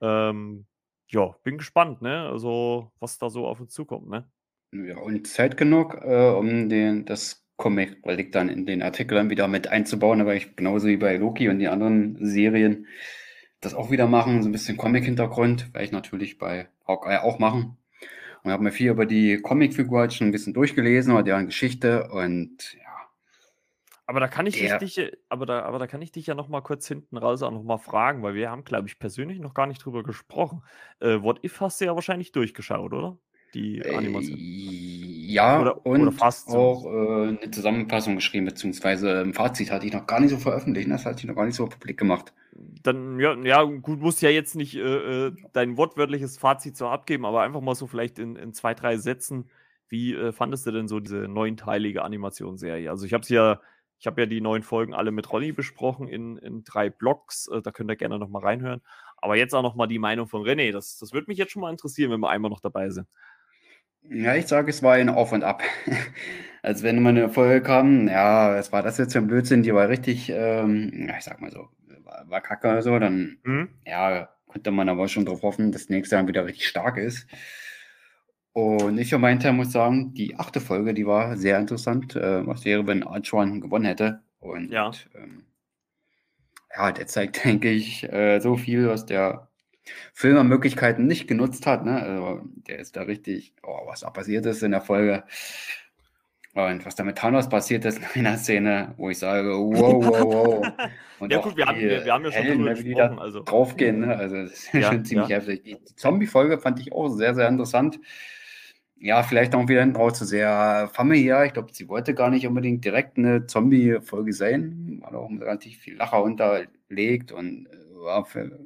Ähm, ja, bin gespannt, ne? Also, was da so auf uns zukommt, ne? Ja, und Zeit genug, äh, um den, das Comic dann in den Artikeln wieder mit einzubauen, aber ich genauso wie bei Loki und den anderen Serien das auch wieder machen, so ein bisschen Comic-Hintergrund, werde ich natürlich bei Hawkeye auch machen. Und habe mir viel über die Comicfigur halt schon ein bisschen durchgelesen oder deren Geschichte und Aber da kann ich Der- dich, dich, aber da, aber da kann ich dich ja noch mal kurz hinten raus auch noch mal fragen, weil wir haben, glaube ich, persönlich noch gar nicht drüber gesprochen. Äh, What If hast du ja wahrscheinlich durchgeschaut, oder? Die Äh, Animation. Ja, Oder- und oder fast so. auch äh, eine Zusammenfassung geschrieben, beziehungsweise ein Fazit hatte ich noch gar nicht so veröffentlicht. ne? Das hatte ich noch gar nicht so publik gemacht. Dann, ja, ja, gut, musst ja jetzt nicht äh, äh, dein wortwörtliches Fazit so abgeben, aber einfach mal so vielleicht in, in zwei, drei Sätzen. Wie äh, fandest du denn so diese neunteilige Animationsserie? Also ich habe ja, ich habe ja die neun Folgen alle mit Ronny besprochen in, in drei Blocks. Äh, da könnt ihr gerne noch mal reinhören. Aber jetzt auch noch mal die Meinung von René. Das, das würde mich jetzt schon mal interessieren, wenn wir einmal noch dabei sind. Ja, ich sage, es war ein Auf und Ab. [LAUGHS] Als wenn immer eine Folge kam, ja, was war das jetzt für ein Blödsinn, die war richtig, ähm, ja, ich sag mal so, war, war kacke oder so, dann, ja, konnte man aber schon darauf hoffen, dass nächste Jahr wieder richtig stark ist. Und ich für meinen Teil muss sagen, die achte Folge, die war sehr interessant. Äh, was wäre, wenn Archuan gewonnen hätte? Und Ja. ähm, ja, der zeigt, [LAUGHS] denke ich, äh, so viel, was der Film an Möglichkeiten nicht genutzt hat. Ne? Also, der ist da richtig, oh, was da passiert ist in der Folge. Und was da mit Thanos passiert ist in [LAUGHS] einer Szene, wo ich sage, wow, wow, wow. [LAUGHS] Und Ja, gut, wir haben- wir- wir haben ja schon Helden, drüber gesprochen, also- draufgehen. Ne? Also das ist Ja, schon ziemlich ja. heftig. Die Zombie-Folge fand ich auch sehr, sehr interessant. Ja, vielleicht auch wieder hinten raus zu sehr familiär. Ich glaube, sie wollte gar nicht unbedingt direkt eine Zombie-Folge sein, weil auch relativ viel Lacher unterlegt und äh, war für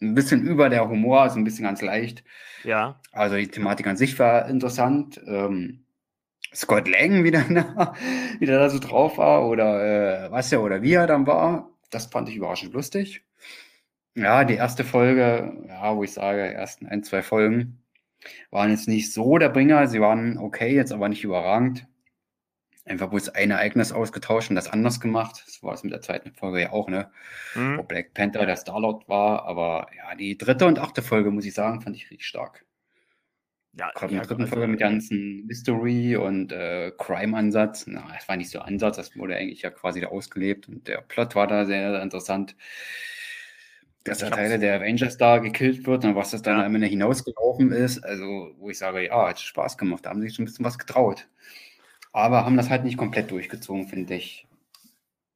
ein bisschen über der Humor, also ein bisschen ganz leicht. Ja. Also die Thematik an sich war interessant. Ähm, Scott Lang wieder, da- [LAUGHS] wieder da so drauf war oder äh, was er oder wie er dann war, das fand ich überraschend lustig. Ja, die erste Folge, ja, wo ich sage, ersten ein, zwei Folgen waren jetzt nicht so der Bringer. Sie waren okay, jetzt aber nicht überragend. Einfach bloß ein Ereignis ausgetauscht und das anders gemacht. Das war es mit der zweiten Folge ja auch, ne? Wo Hm? Black Panther der Star-Lord war. Aber ja, die dritte und achte Folge, muss ich sagen, fand ich richtig stark. Ja, Gerade ja, in der dritten also, Folge mit ganzen Mystery und äh, Crime-Ansatz. Na, das war nicht so Ansatz, das wurde eigentlich ja quasi da ausgelebt und der Plot war da sehr interessant. Dass hab's- Teile der Avengers da gekillt wird und was das dann Ja. am Ende hinausgelaufen ist. Also, wo ich sage, ja, hat Spaß gemacht, da haben sie sich schon ein bisschen was getraut. Aber haben das halt nicht komplett durchgezogen, finde ich.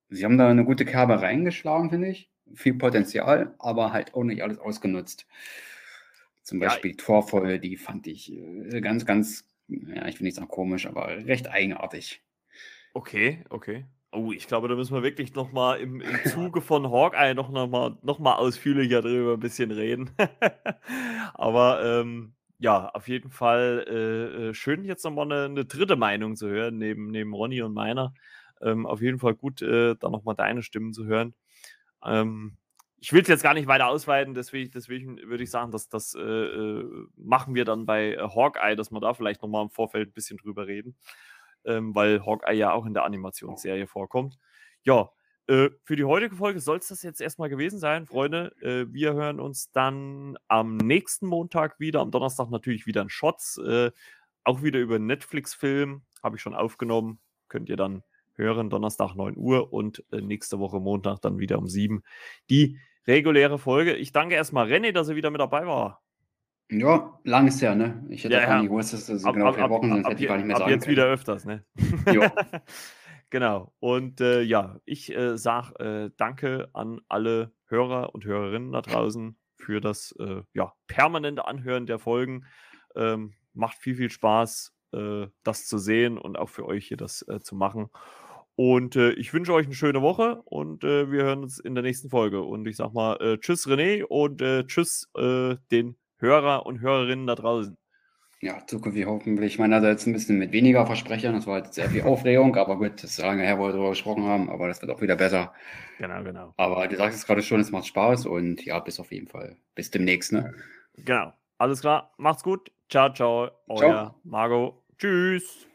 Sie haben da eine gute Kerbe reingeschlagen, finde ich. Viel Potenzial, aber halt auch nicht alles ausgenutzt. Zum Ja, Beispiel die Torfolge, die fand ich äh, ganz, ganz, ja, ich will nicht sagen komisch, aber recht eigenartig. Okay, okay. Oh, ich glaube, da müssen wir wirklich noch mal im, im Zuge von Hawkeye noch, noch, mal, noch mal ausführlicher drüber ein bisschen reden. [LAUGHS] Aber ähm, ja, auf jeden Fall äh, äh, schön, jetzt noch mal eine, eine dritte Meinung zu hören, neben, neben Ronny und meiner. Ähm, auf jeden Fall gut, äh, da noch mal deine Stimmen zu hören. Ähm, ich will es jetzt gar nicht weiter ausweiten, deswegen, deswegen würde ich sagen, dass das äh, äh, machen wir dann bei Hawkeye, dass wir da vielleicht noch mal im Vorfeld ein bisschen drüber reden ähm, weil Hawkeye ja auch in der Animationsserie vorkommt. Ja, äh, für die heutige Folge soll es das jetzt erstmal gewesen sein, Freunde. Äh, wir hören uns dann am nächsten Montag wieder, am Donnerstag natürlich wieder in Shots, äh, auch wieder über Netflix-Film, habe ich schon aufgenommen, könnt ihr dann hören, Donnerstag 9 Uhr und äh, nächste Woche Montag dann wieder um 7 die reguläre Folge. Ich danke erstmal René, dass er wieder mit dabei war. Ja, lang ist ja, ne? Ich hätte Ja, gar ja. nicht gewusst, dass das so genau vier Wochen sind, ab, hätte ich gar nicht mehr ab sagen jetzt können. wieder öfters, ne? [LAUGHS] Jo. [LAUGHS] genau. Und äh, ja, ich äh, sage äh, danke an alle Hörer und Hörerinnen da draußen für das äh, ja, permanente Anhören der Folgen. Ähm, macht viel, viel Spaß, äh, das zu sehen und auch für euch hier das äh, zu machen. Und äh, ich wünsche euch eine schöne Woche und äh, wir hören uns in der nächsten Folge. Und ich sag mal äh, Tschüss René und Tschüss den Hörer und Hörerinnen da draußen. Ja, zukünftig hoffentlich meinerseits ein bisschen mit weniger Versprechern. Das war jetzt sehr viel Aufregung, aber gut, das ist lange her, wo wir darüber gesprochen haben, aber das wird auch wieder besser. Genau, genau. Aber du sagst es gerade schon, es macht Spaß und ja, bis auf jeden Fall. Bis demnächst, ne? Genau. Alles klar. Macht's gut. Ciao, ciao. Euer Ciao. Margot. Tschüss.